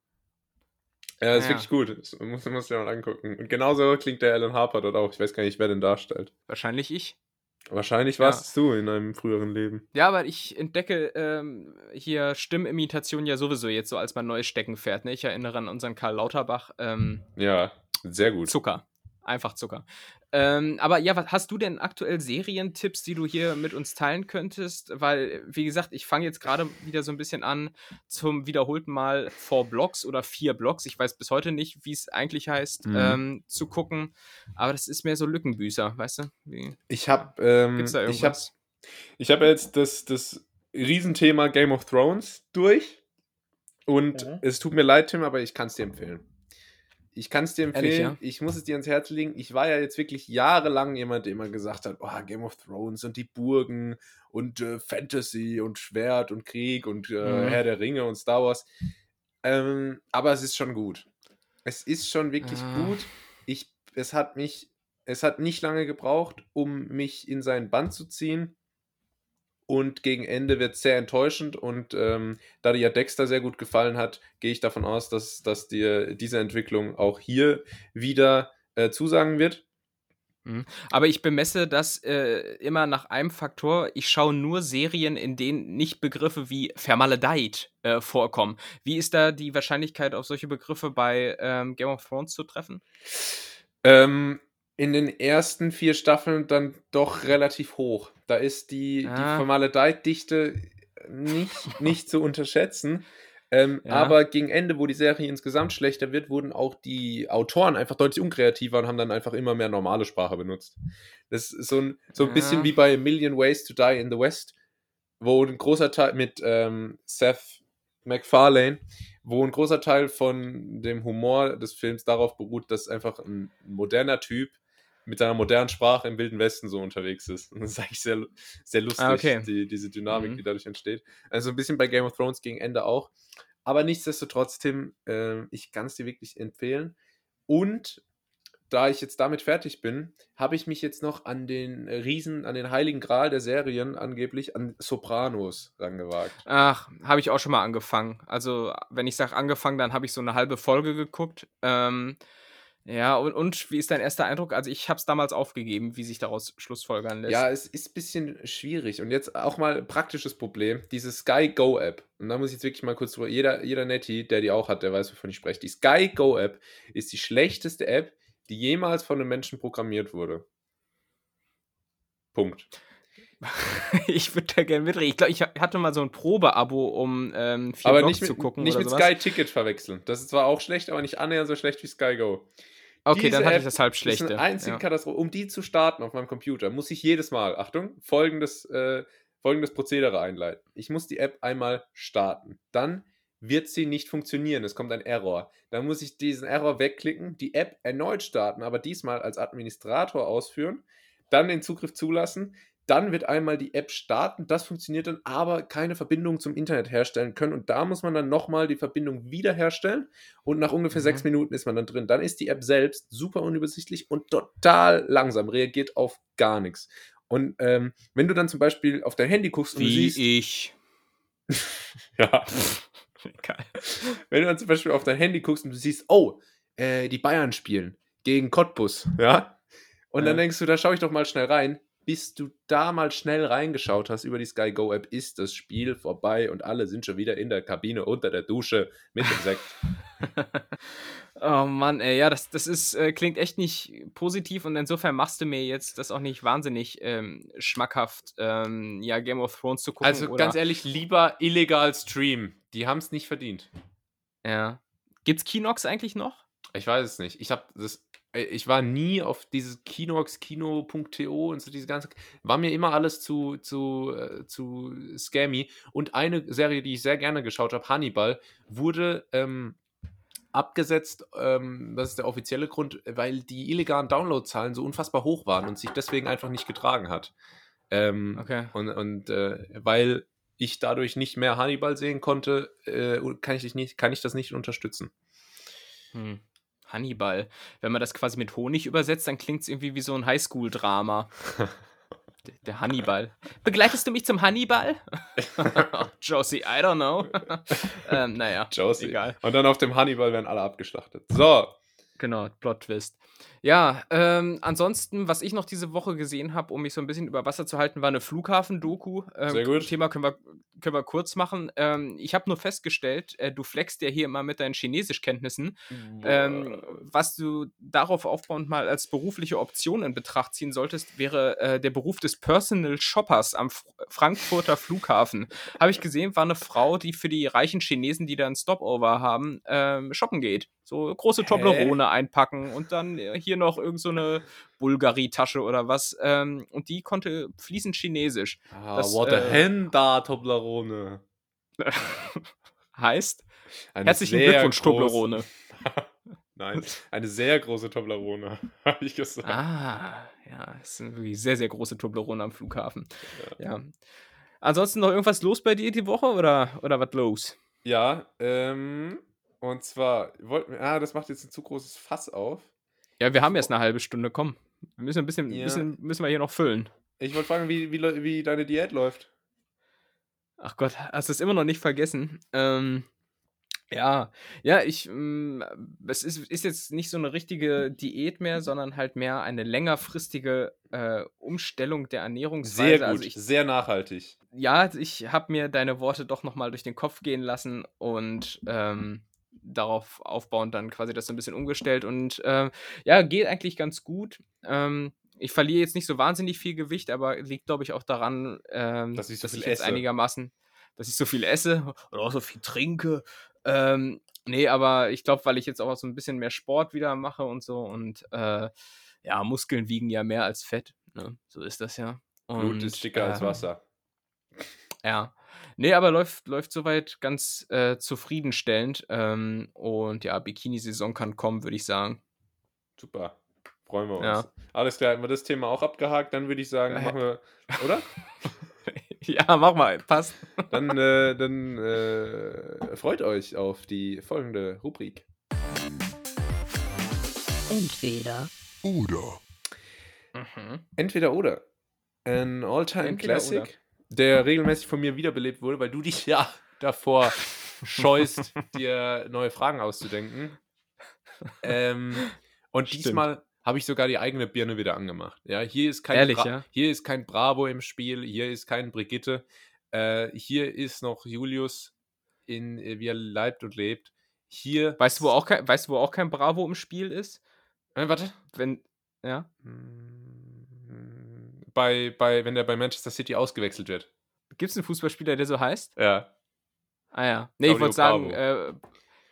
Ja, ist
Ah, ja.
wirklich gut. Das muss, muss dir mal angucken. Und genauso klingt der Alan Harper dort auch. Ich weiß gar nicht, wer den darstellt.
Wahrscheinlich ich.
Wahrscheinlich
Ja.
warst du in einem früheren Leben.
Ja, aber ich entdecke ähm, hier Stimmimitation ja sowieso jetzt so als mein neues Steckenpferd. Ne? Ich erinnere an unseren Karl Lauterbach. Ähm,
Ja, sehr gut.
Zucker. Einfach Zucker. Ähm, aber ja, was hast du denn aktuell Serientipps, die du hier mit uns teilen könntest? Weil, wie gesagt, ich fange jetzt gerade wieder so ein bisschen an zum wiederholten Mal Four Blocks oder vier Blocks. Ich weiß bis heute nicht, wie es eigentlich heißt,
Mhm.
ähm, zu gucken. Aber das ist mehr so Lückenbüßer, weißt du? Wie,
Ich habe ähm, ich hab,
irgendwas?
ich hab jetzt das, das Riesenthema Game of Thrones durch. Und
Mhm.
es tut mir leid, Tim, aber ich kann es dir empfehlen. Ich kann es dir
Ehrlich,
empfehlen.
ja?
Ich muss es dir ans Herz legen. Ich war ja jetzt wirklich jahrelang jemand, der immer gesagt hat, oh, Game of Thrones und die Burgen und äh, Fantasy und Schwert und Krieg und äh,
Mhm.
Herr der Ringe und Star Wars. Ähm, aber es ist schon gut. Es ist schon wirklich
Ah.
gut. Ich, es hat mich, es hat nicht lange gebraucht, um mich in seinen Bann zu ziehen. Und gegen Ende wird es sehr enttäuschend. Und ähm, da dir ja Dexter sehr gut gefallen hat, gehe ich davon aus, dass, dass dir diese Entwicklung auch hier wieder äh, zusagen wird.
Aber ich bemesse das äh, immer nach einem Faktor. Ich schaue nur Serien, in denen nicht Begriffe wie vermaledeit äh, vorkommen. Wie ist da die Wahrscheinlichkeit, auf solche Begriffe bei ähm, Game of Thrones zu treffen?
Ähm, in den ersten vier Staffeln dann doch relativ hoch. Da ist die, die
Ah.
Formaledeitdichte nicht, nicht zu unterschätzen. Ähm,
Ja.
Aber gegen Ende, wo die Serie insgesamt schlechter wird, wurden auch die Autoren einfach deutlich unkreativer und haben dann einfach immer mehr normale Sprache benutzt. Das ist so ein, so ein bisschen
Ja.
wie bei A Million Ways to Die in the West, wo ein großer Teil mit ähm, Seth MacFarlane, wo ein großer Teil von dem Humor des Films darauf beruht, dass einfach ein moderner Typ mit seiner modernen Sprache im Wilden Westen so unterwegs ist. Und das ist eigentlich sehr, sehr lustig,
Ah, okay.
die, diese Dynamik,
Mhm.
die dadurch entsteht. Also ein bisschen bei Game of Thrones gegen Ende auch. Aber nichtsdestotrotz, Tim, äh, ich kann es dir wirklich empfehlen. Und da ich jetzt damit fertig bin, habe ich mich jetzt noch an den Riesen, an den heiligen Gral der Serien angeblich, an Sopranos rangewagt.
Ach, habe ich auch schon mal angefangen. Also, wenn ich sage angefangen, dann habe ich so eine halbe Folge geguckt. Ähm, ja, und, und wie ist dein erster Eindruck? Also, ich habe es damals aufgegeben, wie sich daraus schlussfolgern lässt.
Ja, es ist ein bisschen schwierig. Und jetzt auch mal ein praktisches Problem. Diese Sky Go App. Und da muss ich jetzt wirklich mal kurz drüber. Jeder, jeder Netti, der die auch hat, der weiß, wovon ich spreche. Die Sky Go App ist die schlechteste App, die jemals von einem Menschen programmiert wurde. Punkt.
ich würde da gerne mitreden. Ich glaube, ich hatte mal so ein Probeabo, um ähm, vier
aber nicht
zu
mit,
gucken
nicht mit
sowas.
Sky Ticket verwechseln. Das ist zwar auch schlecht, aber nicht annähernd so schlecht wie Sky Go.
Okay,
Diese
dann hatte ich
App
das halb
Das ist
schlechte.
eine einzige
ja.
Katastrophe. Um die zu starten auf meinem Computer, muss ich jedes Mal, Achtung, folgendes, äh, folgendes Prozedere einleiten. Ich muss die App einmal starten. Dann wird sie nicht funktionieren. Es kommt ein Error. Dann muss ich diesen Error wegklicken, die App erneut starten, aber diesmal als Administrator ausführen. dann den Zugriff zulassen, dann wird einmal die App starten, das funktioniert dann, aber keine Verbindung zum Internet herstellen können. Und da muss man dann nochmal die Verbindung wiederherstellen und nach ungefähr
Mhm.
sechs Minuten ist man dann drin. Dann ist die App selbst super unübersichtlich und total langsam, reagiert auf gar nichts. Und ähm, wenn du dann zum Beispiel auf dein Handy guckst und
Wie
siehst,
ich.
ja,
Geil.
wenn du dann zum Beispiel auf dein Handy guckst und du siehst, oh, äh, die Bayern spielen gegen Cottbus, ja, und dann denkst du, da schaue ich doch mal schnell rein. Bis du da mal schnell reingeschaut hast über die Sky Go App, ist das Spiel vorbei und alle sind schon wieder in der Kabine unter der Dusche mit dem Sekt.
Oh Mann, ey, ja, das, das ist, äh, klingt echt nicht positiv und insofern machst du mir jetzt das auch nicht wahnsinnig ähm, schmackhaft, ähm, ja, Game of Thrones zu gucken.
Also
oder,
ganz ehrlich, lieber illegal streamen. Die haben es nicht verdient.
Ja. Gibt's Kinox eigentlich noch?
Ich weiß es nicht. Ich habe das. Äh, Ich war nie auf dieses Kinox, Kino.to und so diese ganze. War mir immer alles zu, zu, äh, zu scammy. Und eine Serie, die ich sehr gerne geschaut habe, Hannibal, wurde ähm, abgesetzt. Ähm, das ist der offizielle Grund, weil die illegalen Downloadzahlen so unfassbar hoch waren und sich deswegen einfach nicht getragen hat. Ähm,
Okay.
Und, und äh, weil ich dadurch nicht mehr Hannibal sehen konnte, äh, kann, ich nicht, kann ich das nicht unterstützen.
Hm. Hannibal. Wenn man das quasi mit Honig übersetzt, dann klingt es irgendwie wie so ein Highschool-Drama. Der- Hannibal. Begleitest du mich zum Hannibal? Josie, I don't know. ähm, naja,
Josie.
egal.
Und dann auf dem Hannibal werden alle abgeschlachtet. So.
Genau, Plot-Twist. Ja, ähm, ansonsten, was ich noch diese Woche gesehen habe, um mich so ein bisschen über Wasser zu halten, war eine Flughafen-Doku. Ähm,
Sehr gut.
Thema können wir, können wir kurz machen. Ähm, ich habe nur festgestellt, äh, du flexst ja hier immer mit deinen Chinesischkenntnissen. Ähm, was du darauf aufbauend mal als berufliche Option in Betracht ziehen solltest, wäre äh, der Beruf des Personal Shoppers am F Frankfurter Flughafen. Habe ich gesehen, war eine Frau, die für die reichen Chinesen, die da ein Stopover haben, ähm, shoppen geht. So große Toblerone einpacken und dann äh, hier noch irgend so eine Bulgari-Tasche oder was. Ähm, und die konnte fließend Chinesisch.
ah,
das,
what a
äh,
hen da, Toblerone.
Heißt,
Eine
herzlichen Glückwunsch, Toblerone.
Nein, eine sehr große Toblerone, habe ich gesagt.
Ah, ja, es sind wirklich sehr, sehr große Toblerone am Flughafen. Ja. Ansonsten noch irgendwas los bei dir die Woche oder, oder was los?
Ja, ähm, und zwar, wollten wir- ah, das macht jetzt ein zu großes Fass auf.
Ja, wir haben jetzt eine halbe Stunde, komm. Wir müssen ein bisschen,
Ja.
bisschen müssen wir hier noch füllen.
Ich wollte fragen, wie, wie, wie deine Diät läuft.
Ach Gott, hast du es immer noch nicht vergessen? Ähm, ja, ja, ich, mm, es ist, ist jetzt nicht so eine richtige Diät mehr, sondern halt mehr eine längerfristige äh, Umstellung der Ernährungsweise.
Sehr gut,
Also ich,
sehr nachhaltig.
ja, ich habe mir deine Worte doch nochmal durch den Kopf gehen lassen und ähm, darauf aufbauend dann quasi das so ein bisschen umgestellt und ähm, ja, geht eigentlich ganz gut. Ähm, ich verliere jetzt nicht so wahnsinnig viel Gewicht, aber liegt, glaube ich, auch daran, ähm,
Dass ich so viel
jetzt
esse.
einigermaßen, dass ich so viel esse oder auch so viel trinke. Ähm, nee, aber ich glaube, weil ich jetzt auch so ein bisschen mehr Sport wieder mache und so und äh, ja, Muskeln wiegen ja mehr als Fett. Ne? So ist das ja.
Blut
Und,
ist dicker als
ähm,
Wasser.
ja. Nee, aber läuft, läuft soweit ganz äh, zufriedenstellend. Ähm, und ja, Bikini-Saison kann kommen, würde ich sagen.
Super. Freuen wir uns.
Ja.
Alles klar, hätten wir das Thema auch abgehakt, dann würde ich sagen,
Äh.
machen wir, oder?
ja, mach mal, passt.
Dann, äh, dann äh, freut euch auf die folgende Rubrik.
Entweder
Oder.
Mhm.
Entweder oder. Ein All-Time Classic,
oder.
Der regelmäßig von mir wiederbelebt wurde, weil du dich ja davor scheust, dir neue Fragen auszudenken. Ähm, und
Stimmt.
diesmal habe ich sogar die eigene Birne wieder angemacht. Ja, hier ist kein,
Ehrlich,
Bra
ja?
hier ist kein Bravo im Spiel, hier ist kein Brigitte, äh, hier ist noch Julius, in, äh, wie er leibt und lebt. Hier.
Weißt du, wo auch kein, weißt du, wo auch kein Bravo im Spiel ist?
Äh, warte.
Wenn, ja.
Mm, Bei, bei, wenn der bei Manchester City ausgewechselt wird.
Gibt es einen Fußballspieler, der so heißt?
Ja.
Ah ja. Nee, ich
Claudio
wollte sagen, äh,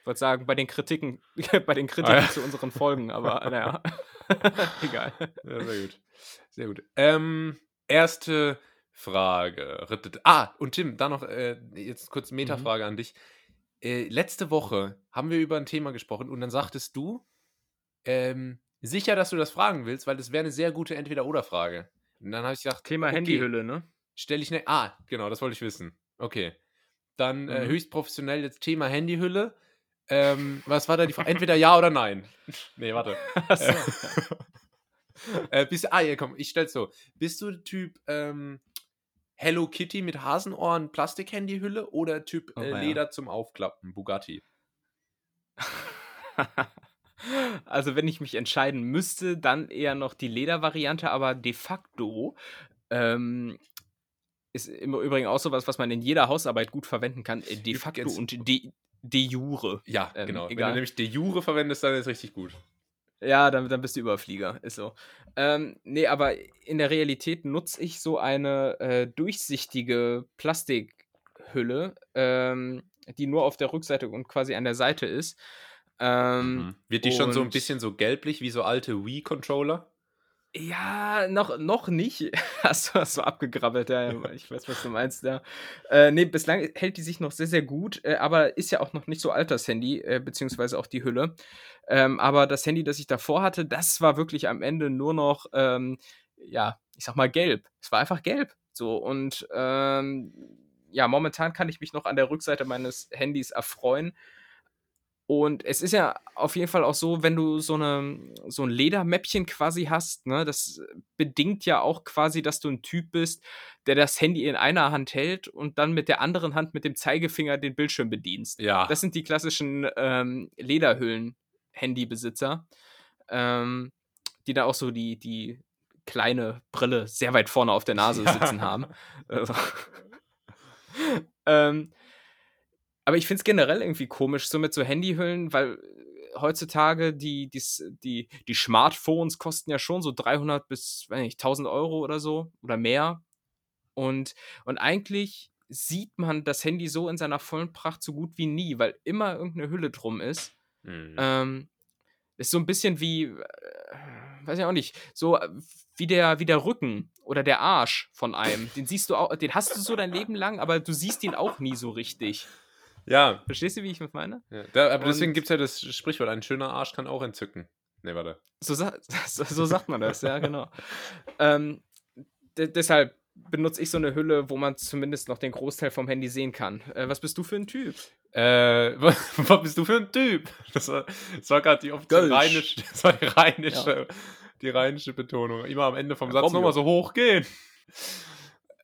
wollte sagen, bei den Kritiken, bei den Kritiken
Ah, ja.
zu unseren Folgen, aber naja. Egal.
Ja, sehr gut. Sehr gut. Ähm, erste Frage. Ah, und Tim, da noch äh, jetzt kurz eine Metafrage an dich. Äh, letzte Woche haben wir über ein Thema gesprochen und dann sagtest du, ähm, sicher, dass du das fragen willst, weil das wäre eine sehr gute Entweder-Oder-Frage. Und dann habe ich gesagt,
Thema
okay,
Handyhülle, ne?
stelle ich ne Ah, genau, das wollte ich wissen. Okay. Dann äh,
Mhm.
höchst professionell jetzt Thema Handyhülle. Ähm, was war da die Frage? Entweder ja oder nein. nee, warte.
Achso.
äh, bist, ah, ja, komm, ich stell's so. Bist du Typ ähm, Hello Kitty mit Hasenohren Plastik-Handyhülle oder Typ
Oh,
äh,
ja.
Leder zum Aufklappen Bugatti?
Also, wenn ich mich entscheiden müsste, dann eher noch die Ledervariante, aber de facto ähm, ist im Übrigen auch so was, was man in jeder Hausarbeit gut verwenden kann. äh, De facto
Übrigens-
und de, de jure.
Ja,
Ähm,
genau. Wenn
egal.
du nämlich de Jure verwendest, dann ist richtig gut.
Ja, dann, dann bist du Überflieger, ist so. Ähm, nee, aber in der Realität nutze ich so eine äh, durchsichtige Plastikhülle, ähm, die nur auf der Rückseite und quasi an der Seite ist. Ähm,
Mhm. Wird die schon so ein bisschen so gelblich wie so alte Wii-Controller?
Ja, noch, noch nicht. Hast du das so abgegrabbelt, ja, ja, ich weiß, was du meinst, ja. Äh, nee, bislang hält die sich noch sehr, sehr gut, äh, aber ist ja auch noch nicht so alt, das Handy, äh, beziehungsweise auch die Hülle. Ähm, aber das Handy, das ich davor hatte, das war wirklich am Ende nur noch, ähm, ja, ich sag mal gelb. Es war einfach gelb. So, und ähm, ja, momentan kann ich mich noch an der Rückseite meines Handys erfreuen. Und es ist ja auf jeden Fall auch so, wenn du so, eine, so ein Ledermäppchen quasi hast, ne, das bedingt ja auch quasi, dass du ein Typ bist, der das Handy in einer Hand hält und dann mit der anderen Hand mit dem Zeigefinger den Bildschirm bedienst.
Ja.
Das sind die klassischen ähm, Lederhüllen-Handybesitzer, ähm, die da auch so die, die kleine Brille sehr weit vorne auf der Nase
Ja.
sitzen haben. Also, ähm, aber ich finde es generell irgendwie komisch, so mit so Handyhüllen, weil äh, heutzutage die, die, die, die Smartphones kosten ja schon so 300 bis weiß nicht, 1000 Euro oder so oder mehr. Und, und eigentlich sieht man das Handy so in seiner vollen Pracht so gut wie nie, weil immer irgendeine Hülle drum ist.
Mhm.
Ähm, ist so ein bisschen wie, äh, weiß ich auch nicht, so äh, wie der, wie der Rücken oder der Arsch von einem. Den siehst du auch, den hast du so dein Leben lang, aber du siehst ihn auch nie so richtig.
Ja.
Verstehst du, wie ich das meine?
ja. Da, aber deswegen
Und-
gibt es ja das Sprichwort, ein schöner Arsch kann auch entzücken. Nee, warte.
So, so, so sagt man das, ja, genau. ähm, de deshalb benutze ich so eine Hülle, wo man zumindest noch den Großteil vom Handy sehen kann. Äh, was bist du für ein Typ?
Äh, was, was bist du für ein Typ? Das war, war gerade die offizielle rheinische, das war die rheinische, die rheinische Betonung. Immer am Ende vom
Ja,
Satz nochmal
ja.
so hoch gehen.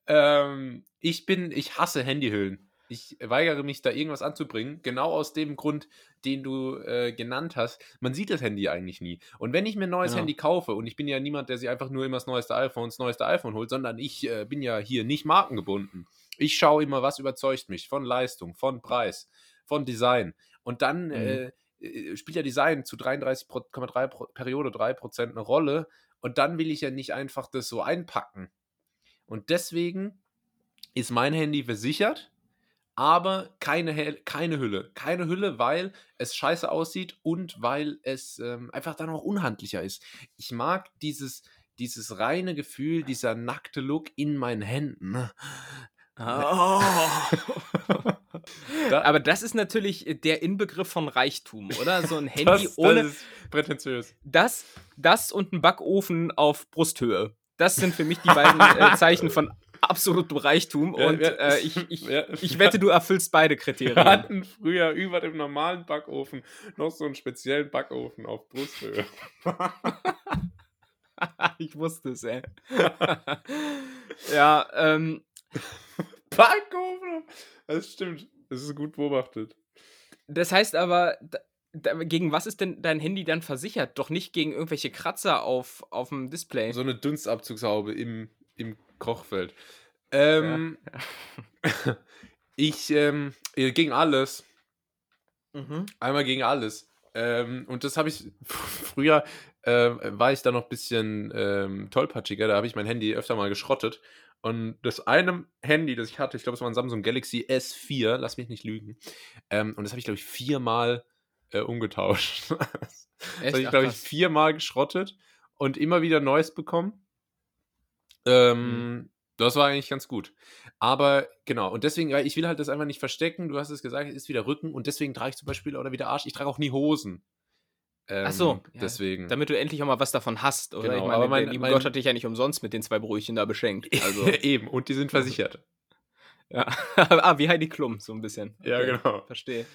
Ähm, ich bin, ich hasse Handyhüllen. Ich weigere mich, da irgendwas anzubringen. Genau aus dem Grund, den du äh, genannt hast. Man sieht das Handy eigentlich nie. Und wenn ich mir ein neues
Genau.
Handy kaufe, und ich bin ja niemand, der sich einfach nur immer das neueste iPhone, das neueste iPhone holt, sondern ich äh, bin ja hier nicht markengebunden. Ich schaue immer, was überzeugt mich von Leistung, von Preis, von Design. Und dann
Mhm.
äh, äh, spielt ja Design zu 33,3 Pro- Periode 3% eine Rolle. Und dann will ich ja nicht einfach das so einpacken. Und deswegen ist mein Handy versichert, aber keine, Hel- keine Hülle. Keine Hülle, weil es scheiße aussieht und weil es ähm, einfach dann auch unhandlicher ist. Ich mag dieses, dieses reine Gefühl, dieser nackte Look in meinen Händen. Da-
Aber das ist natürlich der Inbegriff von Reichtum, oder? So ein Handy
das,
ohne
das ist prätentiös.
das, das und ein Backofen auf Brusthöhe. Das sind für mich die beiden äh, Zeichen von absolutem Reichtum.
Ja,
Und
ja.
äh, ich, ich,
Ja.
ich wette, du erfüllst beide
Wir
Kriterien.
hatten früher über dem normalen Backofen noch so einen speziellen Backofen auf Brusthöhe.
ich wusste es, ey. ja, ähm,
Backofen? Das stimmt. Das ist gut beobachtet.
das heißt aber, gegen was ist denn dein Handy dann versichert? Doch nicht gegen irgendwelche Kratzer auf, auf dem Display.
So eine Dunstabzugshaube im, im Kochfeld. Ähm, ich, ähm, äh, gegen alles.
Mhm.
Einmal gegen alles. Ähm, und das habe ich früher, ähm, war ich da noch ein bisschen ähm, tollpatschiger, da habe ich mein Handy öfter mal geschrottet. Und das eine Handy, das ich hatte, ich glaube, es war ein Samsung Galaxy S4, lass mich nicht lügen. Ähm, und das habe ich, glaube ich, viermal äh, umgetauscht. das habe ich, glaube ich, viermal geschrottet und immer wieder Neues bekommen. Ähm,
Mhm.
Das war eigentlich ganz gut. Aber genau, und deswegen, weil ich will halt das einfach nicht verstecken. Du hast es gesagt, es ist wieder Rücken und deswegen trage ich zum Beispiel oder wieder Arsch. Ich trage auch nie Hosen. Ähm,
Ach so, ja,
deswegen.
Damit du endlich auch mal was davon hast, oder?
Genau,
ich meine,
aber mein- mein-
Gott hat dich ja nicht umsonst mit den zwei Brötchen da beschenkt. Also,
Eben, und die sind versichert.
ja. ah, wie Heidi Klum, so ein bisschen.
Ja, genau.
Verstehe.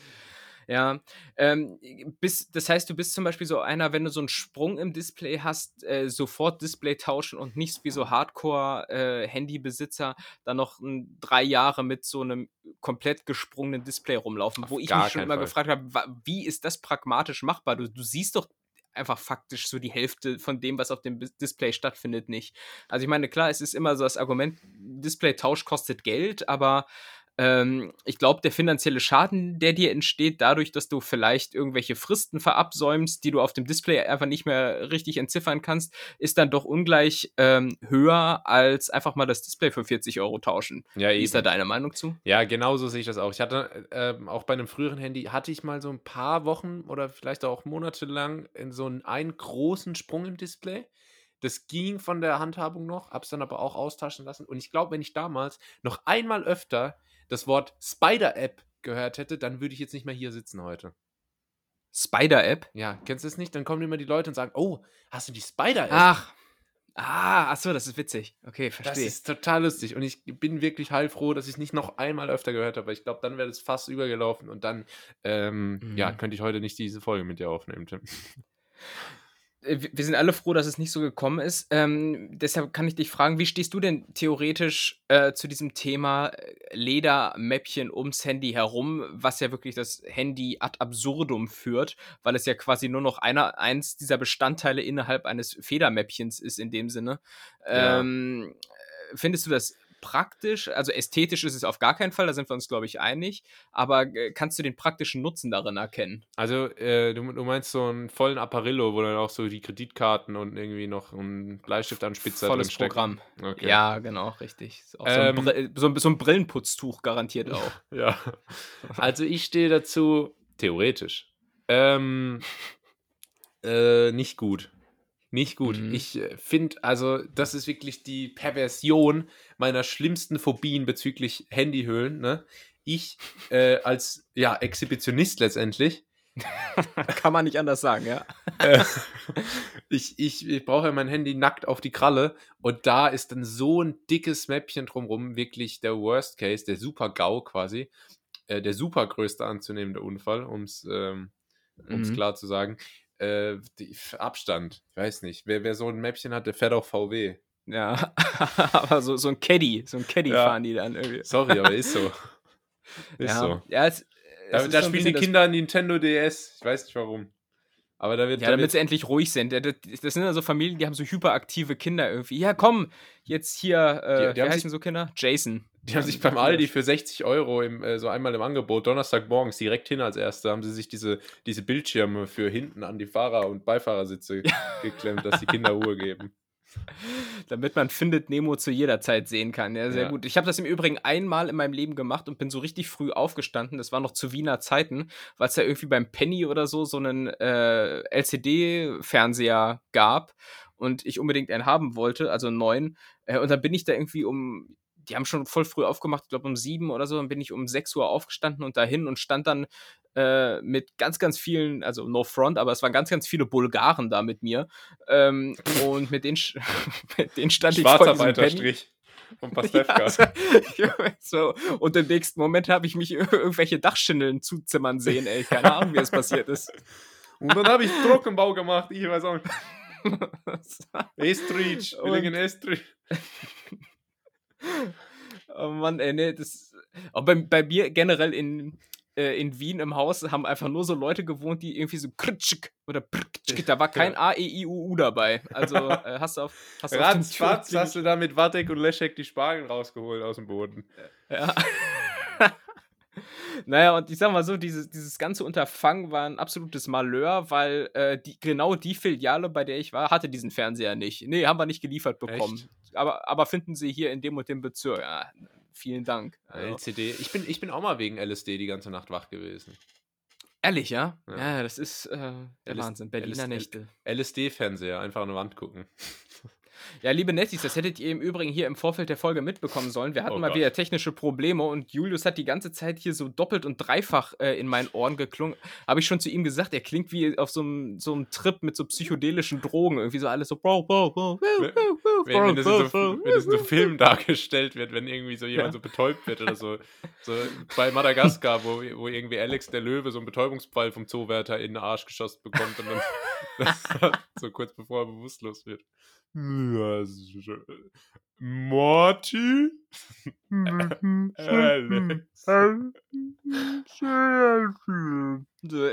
Ja, ähm, bis, das heißt, du bist zum Beispiel so einer, wenn du so einen Sprung im Display hast, äh, sofort Display tauschen und nicht wie so Hardcore-Handybesitzer dann noch ein, drei Jahre mit so einem komplett gesprungenen Display rumlaufen,
Auf
wo ich mich schon immer
Fall.
gefragt habe, wie ist das pragmatisch machbar? Du, du siehst doch einfach faktisch so die Hälfte von dem, was auf dem Display stattfindet, nicht. Also ich meine, klar, es ist immer so das Argument, Display-Tausch kostet Geld, aber ähm, ich glaube, der finanzielle Schaden, der dir entsteht, dadurch, dass du vielleicht irgendwelche Fristen verabsäumst, die du auf dem Display einfach nicht mehr richtig entziffern kannst, ist dann doch ungleich ähm, höher als einfach mal das Display für 40 Euro tauschen.
Ja,
Wie ist da deine Meinung zu?
Ja, genau so sehe ich das auch. Ich hatte ähm, auch bei einem früheren Handy, hatte ich mal so ein paar Wochen oder vielleicht auch Monate lang in so einen, einen großen Sprung im Display. Das ging von der Handhabung noch, hab's dann aber auch austauschen lassen. Und ich glaube, wenn ich damals noch einmal öfter das Wort Spider-App gehört hätte, dann würde ich jetzt nicht mehr hier sitzen heute.
Spider-App?
Ja, kennst du es nicht? Dann kommen immer die Leute und sagen, oh, hast du die Spider-App?
Ach. Ah, ach so, das ist witzig. Okay,
Das
verstehe.
ist total lustig und ich bin wirklich heilfroh, dass ich es nicht noch einmal öfter gehört habe, ich glaube, dann wäre das fast übergelaufen und dann, ähm,
Mhm.
ja, könnte ich heute nicht diese Folge mit dir aufnehmen, Tim.
Äh, wir sind alle froh, dass es nicht so gekommen ist. Ähm, deshalb kann ich dich fragen, wie stehst du denn theoretisch äh, zu diesem Thema äh, Ledermäppchen ums Handy herum, was ja wirklich das Handy ad absurdum führt, weil es ja quasi nur noch einer, eins dieser Bestandteile innerhalb eines Federmäppchens ist in dem Sinne.
Ja.
Ähm, äh, findest du das praktisch? Also ästhetisch ist es auf gar keinen Fall, da sind wir uns, glaube ich, einig. Aber äh, kannst du den praktischen Nutzen darin erkennen?
Also, äh, du, du meinst so einen vollen Apparillo, wo dann auch so die Kreditkarten und irgendwie noch ein Bleistiftanspitzer
Volles
drin steckt.
Programm.
Okay.
Ja, genau, richtig. Auch so,
Ähm,
ein Bri- so, ein, so ein Brillenputztuch garantiert auch.
Ja. Also ich stehe dazu, theoretisch, ähm, äh, nicht gut. Nicht gut.
Mhm.
Ich finde, also, das ist wirklich die Perversion meiner schlimmsten Phobien bezüglich Handyhüllen. Ne? Ich äh, als ja, Exhibitionist letztendlich,
Kann man nicht anders sagen, ja.
äh, ich, ich, ich brauche ja mein Handy nackt auf die Kralle und da ist dann so ein dickes Mäppchen drumrum wirklich der Worst Case, der Super-GAU quasi, äh, der super größte anzunehmende Unfall, um es ähm, um's
Mhm.
klar zu sagen. Äh, die, Abstand, ich weiß nicht. Wer, wer so ein Mäppchen hat, der fährt auch VW.
Ja, aber so, so ein Caddy, so ein Caddy
Ja.
fahren die dann irgendwie.
Sorry, aber ist so. Ist
ja,
so.
ja, es, es
Da, da spielen die Kinder Nintendo DS. Ich weiß nicht warum. Aber da wird.
Ja,
da
damit sie endlich ruhig sind. Das, sind ja so Familien, die haben so hyperaktive Kinder irgendwie. Ja, komm, jetzt hier, äh,
Die- die
wie heißen so Kinder? Jason.
Die haben sich beim Aldi für 60 Euro im, äh, so einmal im Angebot, Donnerstagmorgens direkt hin als Erste, haben sie sich diese, diese Bildschirme für hinten an die Fahrer- und Beifahrersitze geklemmt, dass die Kinder Ruhe geben.
damit man Findet Nemo zu jeder Zeit sehen kann. Ja, sehr
Ja.
gut. Ich habe das im Übrigen einmal in meinem Leben gemacht und bin so richtig früh aufgestanden. Das war noch zu Wiener Zeiten, weil es da irgendwie beim Penny oder so so einen äh, LCD-Fernseher gab und ich unbedingt einen haben wollte, also einen neuen. Äh, und dann bin ich da irgendwie um. Die haben schon voll früh aufgemacht, ich glaube um sieben oder so. Dann bin ich um sechs Uhr aufgestanden und dahin und stand dann äh, mit ganz, ganz vielen, also no front, aber es waren ganz, ganz viele Bulgaren da mit mir. Ähm, und mit denen, mit denen stand ich vor diesem.
Schwarzarbeiterstrich von Pastewka.
Ja, also, so. Und im nächsten Moment habe ich mich ir- irgendwelche Dachschindeln zuzimmern sehen, ey. Keine Ahnung, wie es passiert ist.
Und dann habe ich Trockenbau gemacht, ich weiß auch nicht. Estridge, wir
Und-
liegen in Estridge.
Oh Mann, ey, nee, das. Auch bei, bei mir generell in, äh, in Wien im Haus haben einfach nur so Leute gewohnt, die irgendwie so kritschik oder prktschik, da war kein A, E, I, U, U dabei. Also äh, hast du auf. Hast du
Ratzfatz hast du da mit Wattek und Leschek die Spargel rausgeholt aus dem Boden.
Ja. Naja, und ich sag mal so, dieses, dieses ganze Unterfangen war ein absolutes Malheur, weil äh, die, genau die Filiale, bei der ich war, hatte diesen Fernseher nicht. Nee, haben wir nicht geliefert bekommen.
Echt?
Aber, aber finden Sie hier in dem und dem Bezirk. Ja, vielen Dank. Also,
LCD. Ich bin, ich bin auch mal wegen LSD die ganze Nacht wach gewesen.
ehrlich, ja?
Ja.
Ja, das ist äh, der
LS
Wahnsinn. Berliner
LS
Nächte.
LSD-Fernseher, einfach an der Wand gucken.
Ja, liebe Nettis, das hättet ihr im Übrigen hier im Vorfeld der Folge mitbekommen sollen. Wir hatten
Oh
mal
Gott.
wieder technische Probleme und Julius hat die ganze Zeit hier so doppelt und dreifach äh, in meinen Ohren geklungen. Habe ich schon zu ihm gesagt, er klingt wie auf so einem so einem Trip mit so psychedelischen Drogen. Irgendwie so alles so. Bro, bro, bro,
Wenn, wenn, das in so, wenn das in so Filmen dargestellt wird, wenn irgendwie so jemand
Ja.
so betäubt wird oder so. So bei Madagaskar, wo, wo irgendwie Alex der Löwe so einen Betäubungsball vom Zoowärter in den Arsch geschossen bekommt und dann so kurz bevor er bewusstlos wird. Schon- Morty? Alex.
So,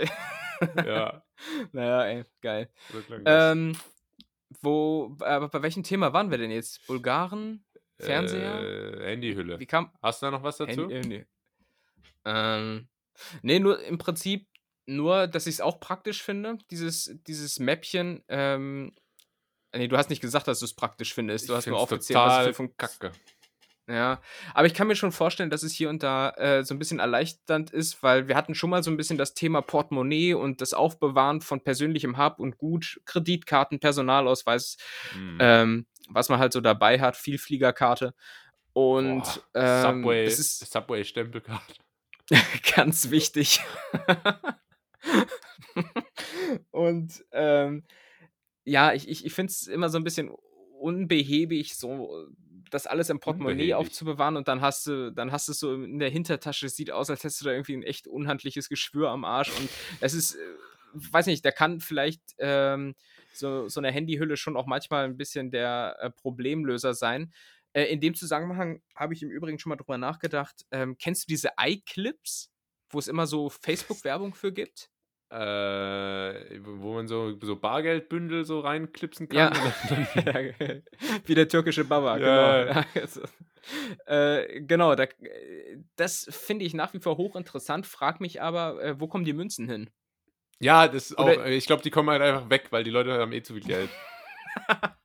Ja,
naja, ey, geil. Ähm, wo, aber bei welchem Thema waren wir denn jetzt? Bulgaren? Fernseher?
Äh, Handyhülle.
Wie kam.
Hast du da noch was dazu?
Handy, äh, nee. Ähm, nee, nur im Prinzip nur, dass ich es auch praktisch finde, dieses, dieses Mäppchen. Ähm, nee, du hast nicht gesagt, dass du es praktisch findest. Du
Ich
hast nur aufgezählt, was für Fun
kacke.
Ja, aber ich kann mir schon vorstellen, dass es hier und da äh, so ein bisschen erleichternd ist, weil wir hatten schon mal so ein bisschen das Thema Portemonnaie und das Aufbewahren von persönlichem Hab und Gut, Kreditkarten, Personalausweis,
Hm.
ähm, was man halt so dabei hat, Vielfliegerkarte. Und
Boah,
ähm,
Subway,
ist
Subway Stempelkarte.
ganz wichtig. und ähm, ja, ich, ich, ich finde es immer so ein bisschen unbehäbig, so das alles im Portemonnaie
Unbehäbig.
aufzubewahren und dann hast du, dann hast du es so in der Hintertasche, es sieht aus, als hättest du da irgendwie ein echt unhandliches Geschwür am Arsch und es ist, äh, weiß nicht, da kann vielleicht ähm, so, so eine Handyhülle schon auch manchmal ein bisschen der äh, Problemlöser sein. Äh, in dem Zusammenhang habe ich im Übrigen schon mal drüber nachgedacht. Ähm, kennst du diese iClips, wo es immer so Facebook-Werbung für gibt?
Äh, wo man so, so Bargeldbündel so reinklipsen kann.
Ja, Wie der türkische Baba,
Ja,
genau. Also, äh, genau, da, äh, das finde ich nach wie vor hochinteressant. Frag mich aber, äh, wo kommen die Münzen hin?
ja, das ist auch,
Oder-
ich glaube, die kommen halt einfach weg, weil die Leute haben eh zu viel Geld.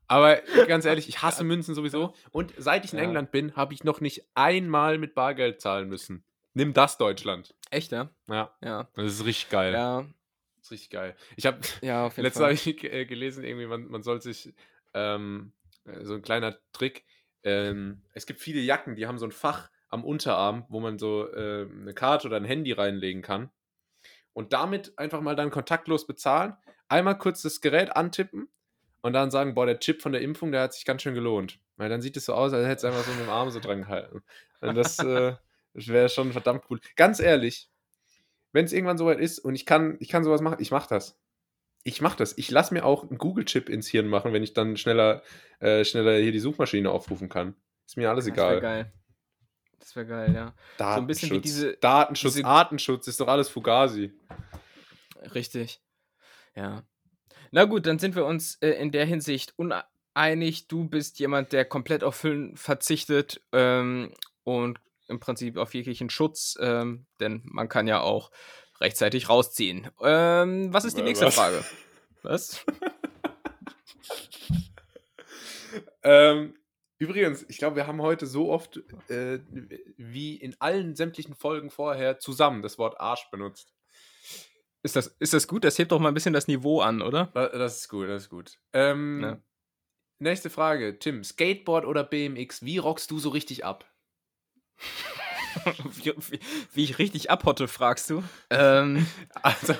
Aber ganz ehrlich, ich hasse Münzen sowieso. Und seit ich in
Ja.
England bin, habe ich noch nicht einmal mit Bargeld zahlen müssen. Nimm das, Deutschland.
Echt, ja?
Ja,
Ja.
das ist richtig geil.
Ja,
Das ist richtig geil. Ich habe
ja Fall.
habe ich äh, gelesen, irgendwie, man, man soll sich, ähm, äh, so ein kleiner Trick, ähm, es gibt viele Jacken, die haben so ein Fach am Unterarm, wo man so äh, eine Karte oder ein Handy reinlegen kann. Und damit einfach mal dann kontaktlos bezahlen, einmal kurz das Gerät antippen und dann sagen, boah, der Chip von der Impfung, der hat sich ganz schön gelohnt. Weil dann sieht es so aus, als hätte es einfach so mit dem Arm so dran gehalten. Und das, äh, das wäre schon verdammt cool. Ganz ehrlich, wenn es irgendwann soweit ist und ich kann, ich kann sowas machen, ich mache das. Ich mache das. Ich lasse mir auch einen Google-Chip ins Hirn machen, wenn ich dann schneller, äh, schneller hier die Suchmaschine aufrufen kann. Ist mir alles
Das wäre
egal.
geil. Das wäre geil, ja.
Datenschutz,
ein bisschen wie diese-
Datenschutz,
diese-
Artenschutz, ist doch alles Fugazi.
Richtig. Ja. Na gut, dann sind wir uns äh, in der Hinsicht uneinig. Du bist jemand, der komplett auf Hüllen verzichtet ähm, und im Prinzip auf jeglichen Schutz, ähm, denn man kann ja auch rechtzeitig rausziehen. Ähm, was ist die nächste
was?
Frage? Was?
Ähm, übrigens, ich glaube, wir haben heute so oft äh, wie in allen sämtlichen Folgen vorher zusammen das Wort Arsch benutzt.
Ist das, ist das gut? Das hebt doch mal ein bisschen das Niveau an, oder?
Da- Das ist gut, das ist gut. Ähm,
Ja.
Nächste Frage, Tim. Skateboard oder BMX? Wie rockst du so richtig ab?
Wie, wie, wie ich richtig abhotte, fragst du. Ähm,
Also,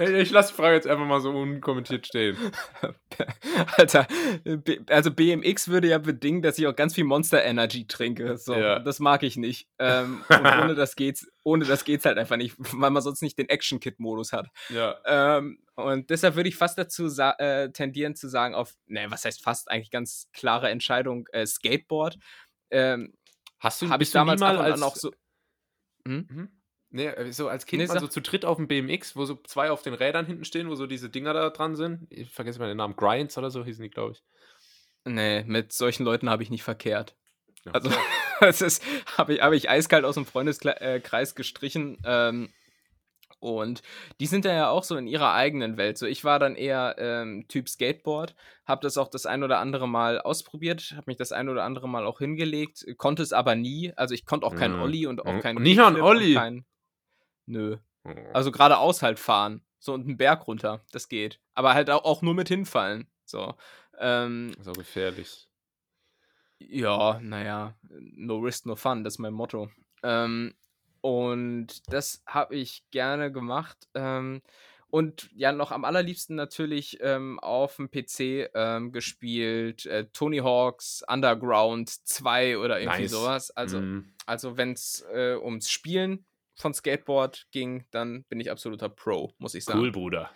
ich lasse die Frage jetzt einfach mal so unkommentiert stehen.
Alter, also BMX würde ja bedingen, dass ich auch ganz viel Monster Energy trinke. So,
Ja.
das mag ich nicht. Ähm, und ohne das geht's, ohne das geht's halt einfach nicht, weil man sonst nicht den Action-Kit-Modus hat.
Ja.
Ähm, und deshalb würde ich fast dazu äh, tendieren zu sagen, auf, ne, was heißt fast, eigentlich ganz klare Entscheidung, äh, Skateboard. Ähm,
Hast du,
Habe ich damals
mal als,
auch so. Hm?
Mhm. Nee, äh, so als Kind
Nee,
mal so zu dritt auf dem BMX, wo so zwei auf den Rädern hinten stehen, wo so diese Dinger da dran sind. Ich vergesse mal den Namen. Grinds oder so hießen die, glaube ich.
Nee, mit solchen Leuten habe ich nicht verkehrt.
Ja.
Also, das ist, habe ich, hab ich eiskalt aus dem Freundeskreis gestrichen. Ähm, und die sind da ja auch so in ihrer eigenen Welt. So, ich war dann eher ähm, Typ Skateboard, habe das auch das ein oder andere Mal ausprobiert, habe mich das ein oder andere Mal auch hingelegt, konnte es aber nie. Also ich konnte auch keinen
Mhm.
Olli und auch
Mhm.
keinen
nicht mal einen
Kickflip und
Olli?
Kein, nö.
Oh.
Also geradeaus halt fahren. So und einen Berg runter. Das geht. Aber halt auch, nur mit hinfallen. So. Ähm,
auch gefährlich.
Ja, naja, no risk, no fun, das ist mein Motto. Ähm, und das habe ich gerne gemacht. Ähm, und ja, noch am allerliebsten natürlich ähm, auf dem PC ähm, gespielt. Äh, Tony Hawks Underground 2 oder irgendwie
Nice.
sowas. Also,
Mm.
also wenn es äh, ums Spielen von Skateboard ging, dann bin ich absoluter Pro, muss ich sagen.
Cool, Bruder.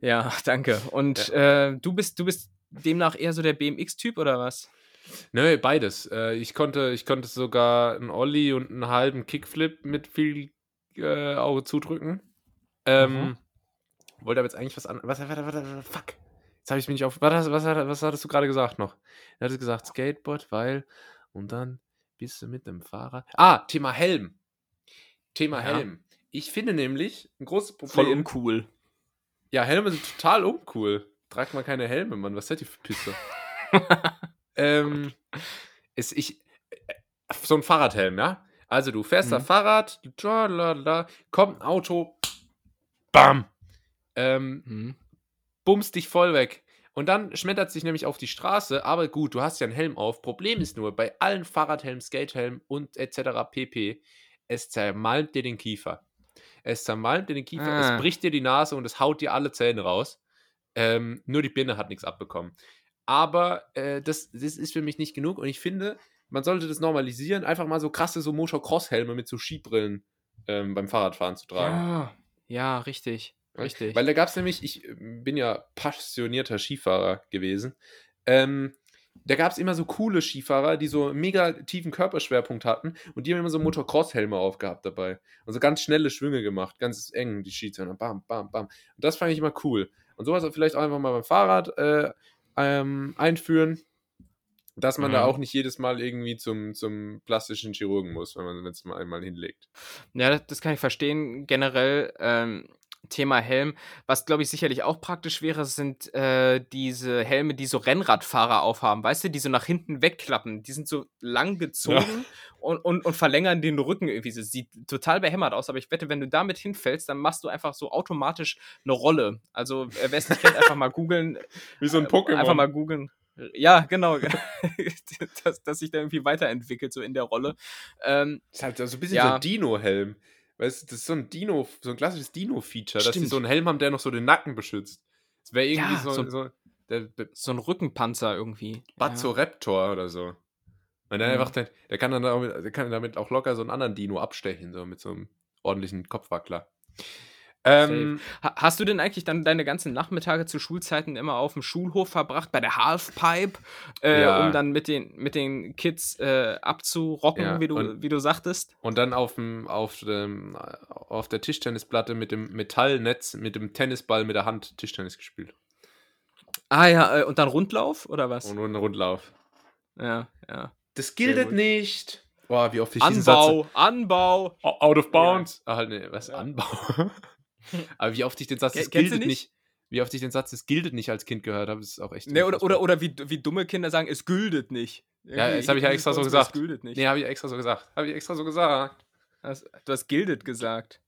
Ja, danke. Und äh, du bist, du bist demnach eher so der BMX-Typ oder was?
Nö, beides. Äh, ich, konnte, ich konnte sogar einen Ollie und einen halben Kickflip mit viel äh, Auge zudrücken. Ähm,
Mhm.
Wollte aber jetzt eigentlich was an. Was, warte, warte, warte, fuck. Jetzt habe ich mich nicht auf. Was, was, was, hattest du gerade gesagt noch? Er hatte gesagt Skateboard, weil. Und dann bist du mit dem Fahrrad. Ah, Thema Helm. Thema
Ja.
Helm. Ich finde nämlich ein großes
Voll
Problem.
uncool.
Ja, Helme sind total uncool. Tragt mal keine Helme, Mann. Was seid ihr für Pisse? ähm, ist ich, äh, so ein Fahrradhelm, ja? Also du fährst da
Mhm.
Fahrrad, tralala, kommt ein Auto, bam, ähm,
Mhm.
bummst dich voll weg. Und dann schmettert sich nämlich auf die Straße, aber gut, du hast ja einen Helm auf. Problem ist nur, bei allen Fahrradhelmen, Skatehelmen und etc. pp, es zermalmt dir den Kiefer. Es zermalmt dir den Kiefer,
Ah.
es bricht dir die Nase und es haut dir alle Zähne raus. Ähm, nur die Birne hat nichts abbekommen. Aber äh, das, das ist für mich nicht genug und ich finde, man sollte das normalisieren, einfach mal so krasse so Motocross-Helme mit so Skibrillen ähm, beim Fahrradfahren zu tragen.
Ja, ja, richtig. Richtig.
Weil da gab es nämlich, ich äh, bin ja passionierter Skifahrer gewesen. Ähm, da gab es immer so coole Skifahrer, die so mega tiefen Körperschwerpunkt hatten und die haben immer so Motocross-Helme aufgehabt dabei. Und so ganz schnelle Schwünge gemacht, ganz eng, die Skizähne. Bam, bam, bam. Und das fand ich immer cool. Und sowas vielleicht auch einfach mal beim Fahrrad äh, ähm, einführen, dass man da
Mhm.
auch nicht jedes Mal irgendwie zum, zum plastischen Chirurgen muss, wenn man es mal einmal hinlegt.
Ja, das, das kann ich verstehen. Generell ähm, Thema Helm. Was, glaube ich, sicherlich auch praktisch wäre, sind äh, diese Helme, die so Rennradfahrer aufhaben. Weißt du, die so nach hinten wegklappen. Die sind so lang gezogen und, und, und verlängern den Rücken irgendwie. Das sieht total behämmert aus, aber ich wette, wenn du damit hinfällst, dann machst du einfach so automatisch eine Rolle. Also, äh, wer es nicht kennt, einfach mal googeln.
Wie so ein
Äh,
Pokémon.
Einfach mal googeln. Ja, genau. dass, dass sich da irgendwie weiterentwickelt, so in der Rolle. Ähm,
Das ist halt so ein bisschen
Ja.
so ein Dino-Helm. Weißt du, das ist so ein Dino, so ein klassisches Dino-Feature, dass die
Stimmt.
so einen Helm haben, der noch so den Nacken beschützt. Das wäre irgendwie
Ja,
so,
so-
so, der, der
so ein Rückenpanzer irgendwie.
Bazoraptor oder so. Und dann
Mhm.
einfach, der, der kann dann damit, der kann damit auch locker so einen anderen Dino abstechen, so mit so einem ordentlichen Kopfwackler. Ähm,
Ha hast du denn eigentlich dann deine ganzen Nachmittage zu Schulzeiten immer auf dem Schulhof verbracht, bei der Halfpipe, äh,
Ja.
um dann mit den, mit den Kids äh, abzurocken,
Ja,
wie, du,
und-
wie du sagtest?
und dann auf, dem, auf, dem, auf der Tischtennisplatte mit dem Metallnetz, mit dem Tennisball mit der Hand Tischtennis gespielt.
Ah ja, äh, und dann Rundlauf oder was?
Und einen Rundlauf.
ja, ja.
Das gilt nicht. Boah, wie oft ich diesen Satz
Anbau, Anbau.
Out of bounds. Ah, halt, nee, was?
Ja.
Anbau. Aber wie oft ich den Satz,
du
giltet
nicht?
nicht? Wie oft ich den Satz, es giltet nicht als Kind gehört habe, ist auch echt.
Ne, oder, oder, oder wie, wie dumme Kinder sagen, es gültet nicht.
Ja, das hab ich ja extra so gesagt.
Es nicht.
Nee, habe ich extra so gesagt. Habe ich extra so gesagt.
Das- Du hast gildet gesagt.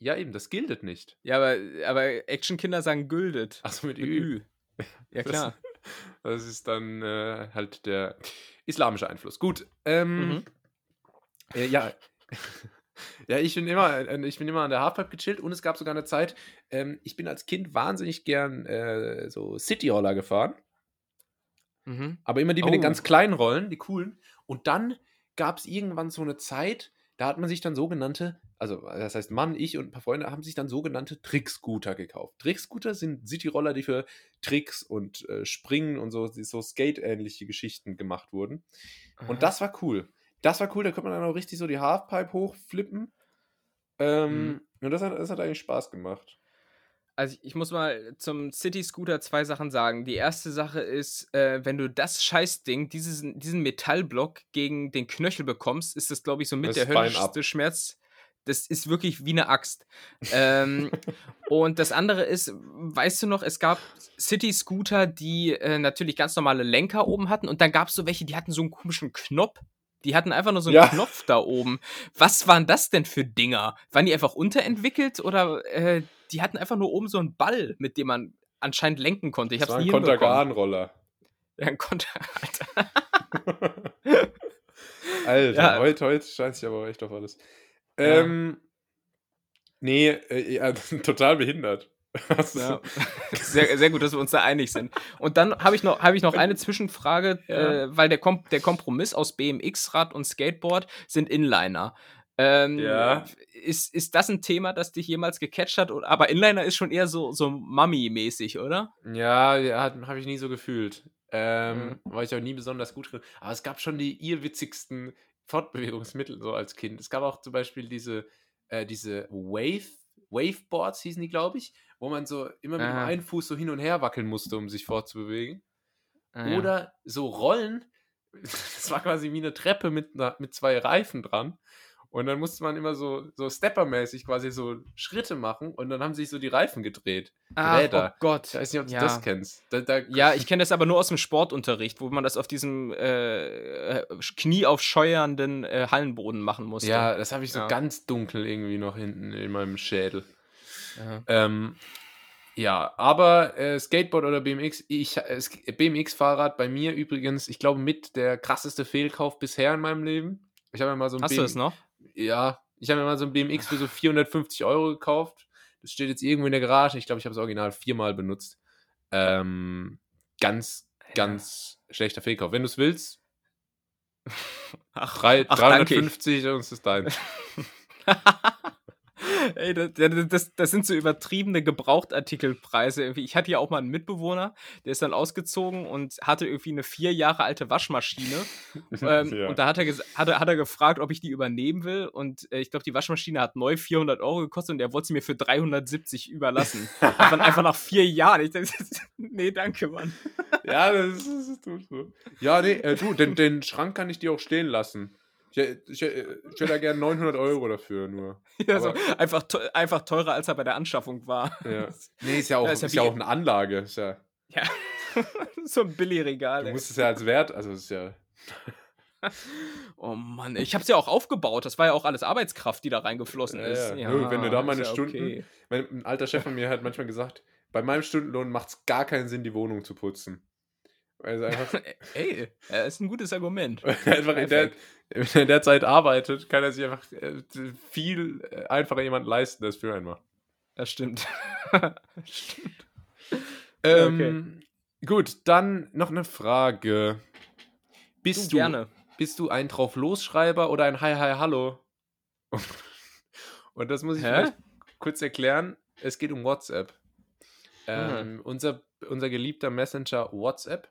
Ja, eben, das giltet nicht.
Ja, aber, aber Actionkinder sagen güldet.
Achso, mit
Mit
Ü.
Ü. Ja,
Das-
klar.
Das ist dann äh, halt der islamische Einfluss. Gut. Ähm,
Mhm.
äh, ja. ja, ich bin immer, äh, ich bin immer an der Halfpipe gechillt und es gab sogar eine Zeit, ähm, ich bin als Kind wahnsinnig gern äh, so City-Roller gefahren.
Mhm.
Aber immer die mit den
Oh.
ganz kleinen Rollen, die coolen. Und dann gab es irgendwann so eine Zeit, da hat man sich dann sogenannte, also das heißt Mann, ich und ein paar Freunde haben sich dann sogenannte Trickscooter gekauft. Trickscooter sind Cityroller, die für Tricks und äh, Springen und so, so Skate-ähnliche Geschichten gemacht wurden. Und das war cool. Das war cool, da konnte man dann auch richtig so die Halfpipe hochflippen. Ähm,
Mhm.
Und das hat, das hat eigentlich Spaß gemacht.
Also ich muss mal zum City Scooter zwei Sachen sagen. Die erste Sache ist, äh, wenn du das Scheißding, diesen, diesen Metallblock gegen den Knöchel bekommst, ist das, glaube ich, so mit
Das
der höllischste Schmerz. Das ist wirklich wie eine Axt. ähm, und das andere ist, weißt du noch, es gab City Scooter, die äh, natürlich ganz normale Lenker oben hatten und dann gab es so welche, die hatten so einen komischen Knopf. Die hatten einfach nur so einen
Ja.
Knopf da oben. Was waren das denn für Dinger? Waren die einfach unterentwickelt oder äh, die hatten einfach nur oben so einen Ball, mit dem man anscheinend lenken konnte? Ich
Das
hab's
war ein
nie.
Kontergan-Roller.
Ja, ein Konter, Alter.
Alter,
Ja.
heute, heute scheint sich aber echt auf alles.
Ja.
Ähm, nee, äh, ja, total behindert.
Ja. Sehr, sehr gut, dass wir uns da einig sind. Und dann habe ich noch, habe ich noch eine Zwischenfrage,
Ja.
äh, weil der, Kom der Kompromiss aus BMX-Rad und Skateboard sind Inliner. Ähm,
Ja.
ist, ist das ein Thema, das dich jemals gecatcht hat? Aber Inliner ist schon eher so, so Mummy-mäßig, oder?
Ja, ja habe ich nie so gefühlt. Ähm,
Mhm.
War ich auch nie besonders gut drin. Aber es gab schon die irrwitzigsten Fortbewegungsmittel so als Kind. Es gab auch zum Beispiel diese, äh, diese Wave, Waveboards hießen die, glaube ich, wo man so immer mit einen Fuß so hin und her wackeln musste, um sich fortzubewegen.
Ah, ja.
Oder so Rollen. Das war quasi wie eine Treppe mit, mit zwei Reifen dran. Und dann musste man immer so, so steppermäßig quasi so Schritte machen und dann haben sich so die Reifen gedreht.
Ach,
Räder.
oh Gott.
Ich weiß nicht, ob du
ja.
das kennst. Da, da,
Ja, ich kenne das aber nur aus dem Sportunterricht, wo man das auf diesem äh, knieaufscheuernden äh, Hallenboden machen musste.
Ja, das habe ich so
Ja.
ganz dunkel irgendwie noch hinten in meinem Schädel.
Ja.
Ähm, ja, aber äh, Skateboard oder BMX, ich, äh, BMX-Fahrrad bei mir übrigens, ich glaube, mit der krasseste Fehlkauf bisher in meinem Leben. Ich habe ja mal so ein
Hast du
BM
es noch?
Ja, ich habe mir mal so ein BMX für so 450 Euro gekauft. Das steht jetzt irgendwo in der Garage. Ich glaube, ich habe es original viermal benutzt. Ähm, ganz, ganz schlechter Fehlkauf. Wenn du es willst,
Ach,
drei-
ach, danke.
350 und es ist dein.
Ey, das, das- das, sind so übertriebene Gebrauchtartikelpreise. Irgendwie. Ich hatte ja auch mal einen Mitbewohner, der ist dann ausgezogen und hatte irgendwie eine vier Jahre alte Waschmaschine. ähm,
Ja.
Und da hat er, hat, er, hat er gefragt, ob ich die übernehmen will. Und äh, ich glaube, die Waschmaschine hat neu 400 Euro gekostet und er wollte sie mir für 370 überlassen. einfach, einfach nach vier Jahren. Ich dachte, nee, danke, Mann.
Ja, das ist, das ist so. Ja, nee, äh, du, den, den Schrank kann ich dir auch stehen lassen. Ich, hätte da gerne 900 Euro dafür nur.
Ja, so, einfach, einfach teurer, als er bei der Anschaffung war.
Ja. Nee, ist ja auch,
Ja,
ist
ist
ja
ja wie-
auch eine Anlage. Ist ja,
Ja. so ein Billigregal.
du musst es ja als Wert, also ist ja.
Oh Mann, ich hab's ja auch aufgebaut. Das war ja auch alles Arbeitskraft, die da reingeflossen
Ja,
ist.
ja. Nö, wenn du da
ist
meine
ja
Stunden-
okay.
Mein, ein alter Chef von mir hat manchmal gesagt, bei meinem Stundenlohn macht es gar keinen Sinn, die Wohnung zu putzen. Also einfach,
Ey, das ist ein gutes Argument.
einfach in der, wenn er in der Zeit arbeitet, kann er sich einfach äh, viel äh, einfacher jemand leisten, der es für einen macht.
Das stimmt. stimmt.
Ähm, Gut, dann noch eine Frage. Bist du,
gerne.
bist du ein Drauf-Losschreiber oder ein Hi, Hi, Hallo? Und das muss ich kurz erklären. Es geht um WhatsApp. Ähm, unser, unser geliebter Messenger WhatsApp.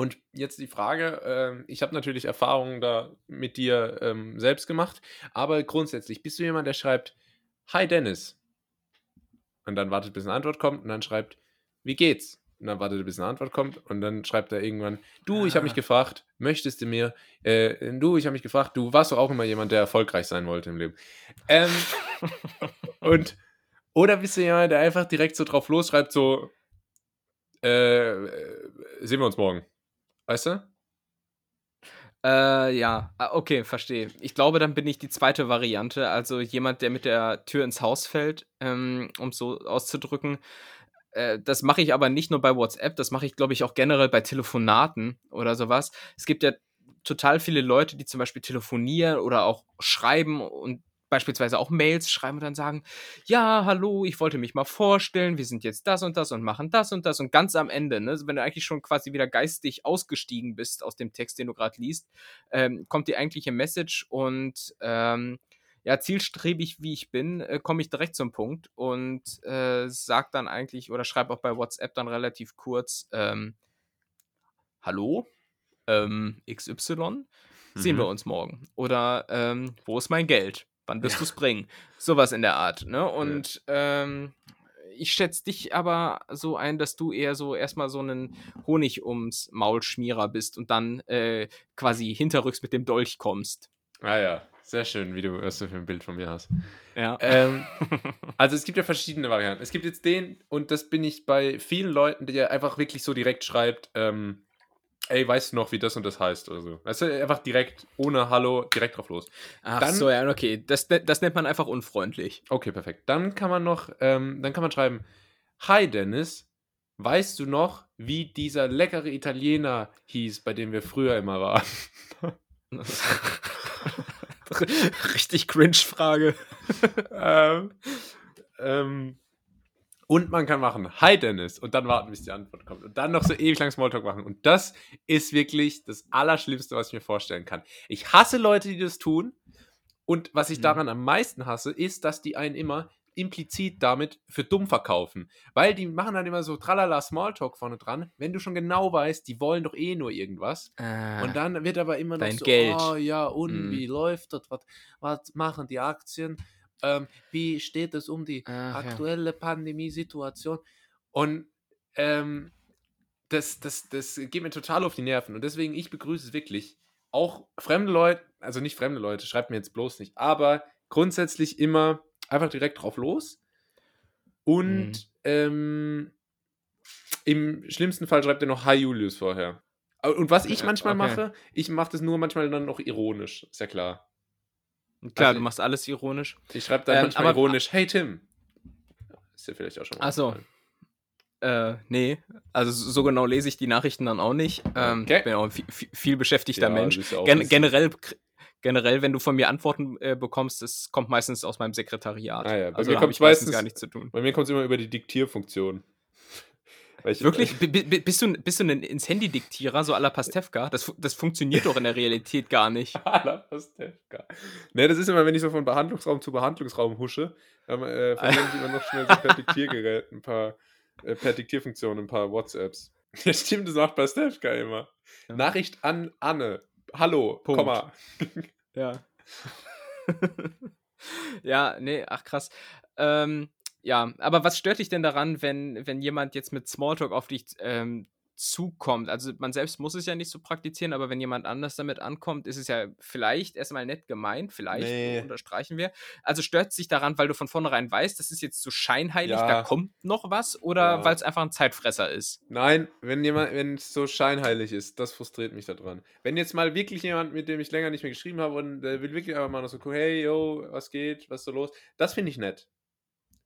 Und jetzt die Frage, ähm, ich habe natürlich Erfahrungen da mit dir ähm, selbst gemacht, aber grundsätzlich, bist du jemand, der schreibt, Hi Dennis. Und dann wartet, bis eine Antwort kommt und dann schreibt, wie geht's? Und dann wartet, bis eine Antwort kommt und dann schreibt er irgendwann, du, ich habe mich
Ah.
gefragt, möchtest du mir, äh, du, ich habe mich gefragt, du warst doch auch immer jemand, der erfolgreich sein wollte im Leben. Ähm, und, oder bist du jemand, der einfach direkt so drauf losschreibt, so, äh, äh, sehen wir uns morgen. Weißt du?
Äh, ja, Ah, okay, verstehe. Ich glaube, dann bin ich die zweite Variante. Also jemand, der mit der Tür ins Haus fällt, ähm, um so auszudrücken. Äh, das mache ich aber nicht nur bei WhatsApp, das mache ich, glaube ich, auch generell bei Telefonaten oder sowas. Es gibt ja total viele Leute, die zum Beispiel telefonieren oder auch schreiben und beispielsweise auch Mails schreiben und dann sagen, ja, hallo, ich wollte mich mal vorstellen, wir sind jetzt das und das und machen das und das und ganz am Ende, ne, wenn du eigentlich schon quasi wieder geistig ausgestiegen bist aus dem Text, den du gerade liest, ähm, kommt die eigentliche Message und ähm, ja, zielstrebig wie ich bin, äh, komme ich direkt zum Punkt und äh, sag dann eigentlich oder schreibe auch bei WhatsApp dann relativ kurz, ähm, hallo, ähm, XY, sehen wir
Mhm.
uns morgen. Oder ähm, wo ist mein Geld? Wann wirst du es bringen? Sowas in der Art. Ne? Und ähm, ich schätze dich aber so ein, dass du eher so erstmal so einen Honig ums Maul Schmierer bist und dann äh, quasi hinterrücks mit dem Dolch kommst.
Ah ja, sehr schön, wie du, was du für ein Bild von mir hast.
Ja.
Ähm, also es gibt ja verschiedene Varianten. Es gibt jetzt den, und das bin ich bei vielen Leuten, der einfach wirklich so direkt schreibt, ähm, ey, weißt du noch, wie das und das heißt oder so. Du, einfach direkt, ohne Hallo, direkt drauf los.
Ach
Dann-
so, ja, okay. Das, das nennt man einfach unfreundlich.
Okay, perfekt. Dann kann man noch, ähm, dann kann man schreiben, Hi Dennis, weißt du noch, wie dieser leckere Italiener hieß, bei dem wir früher immer waren?
Richtig Cringe-Frage.
ähm, ähm, und man kann machen, hi Dennis, und dann warten, bis die Antwort kommt. Und dann noch so ewig lang Smalltalk machen. Und das ist wirklich das Allerschlimmste, was ich mir vorstellen kann. Ich hasse Leute, die das tun. Und was ich mhm. daran am meisten hasse, ist, dass die einen immer implizit damit für dumm verkaufen. Weil die machen dann immer so tralala Smalltalk vorne dran, wenn du schon genau weißt, die wollen doch eh nur irgendwas.
Ah,
und dann wird aber immer noch so,
Geld.
oh ja, und
Mhm.
wie läuft das? Was machen die Aktien? Ähm, wie steht es um die
Ach, ja.
aktuelle Pandemiesituation? Und ähm, das, das, das geht mir total auf die Nerven. Und deswegen, ich begrüße es wirklich. Auch fremde Leute, also nicht fremde Leute, schreibt mir jetzt bloß nicht, aber grundsätzlich immer einfach direkt drauf los. Und
Mhm.
ähm, im schlimmsten Fall schreibt er noch Hi Julius vorher. Und was ich
Ja,
manchmal
okay.
mache, ich mache das nur manchmal dann noch ironisch, ist ja klar.
Klar,
Also-
du machst alles ironisch.
Ich schreibe dann
Ähm,
manchmal
aber-
ironisch, hey Tim. Ist ja vielleicht auch schon mal
Ach so.
aufgefallen.
Äh, nee, also so genau lese ich die Nachrichten dann auch nicht. Ähm,
Okay.
Ich bin auch ein viel, viel, beschäftigter
Ja,
Mensch.
ja
Gen generell, generell, wenn du von mir Antworten äh, bekommst, das kommt meistens aus meinem Sekretariat.
Ah ja, bei
also
mir
ich meistens
meistens-
gar nichts zu tun.
Bei mir kommt es immer über die Diktierfunktion. Ich-
Wirklich? B b bist, du, bist du ein ins Handy-Diktierer, so à la Pastewka? Das, das funktioniert doch in der Realität gar nicht.
Ala Pastewka. Ne, das ist immer, wenn ich so von Behandlungsraum zu Behandlungsraum husche, dann äh, verwende ich immer noch schnell so per Diktiergerät ein paar, äh, per Diktierfunktion ein paar WhatsApps. Ja, stimmt, das macht Pastewka immer.
Ja.
Nachricht an Anne. Hallo,
Punkt.
Komma.
Ja. ja, nee, ach krass. Ähm, ja, aber was stört dich denn daran, wenn, wenn jemand jetzt mit Smalltalk auf dich ähm, zukommt? Also man selbst muss es ja nicht so praktizieren, aber wenn jemand anders damit ankommt, ist es ja vielleicht erstmal nett gemeint, vielleicht
Nee.
unterstreichen wir. Also stört es dich daran, weil du von vornherein weißt, das ist jetzt so scheinheilig,
Ja.
da kommt noch was, oder
Ja.
weil es einfach ein Zeitfresser ist?
Nein, wenn jemand, wenn es so scheinheilig ist, das frustriert mich daran. Wenn jetzt mal wirklich jemand, mit dem ich länger nicht mehr geschrieben habe und äh, will wirklich einfach mal so gucken, hey, yo, was geht, was ist so los, das finde ich nett.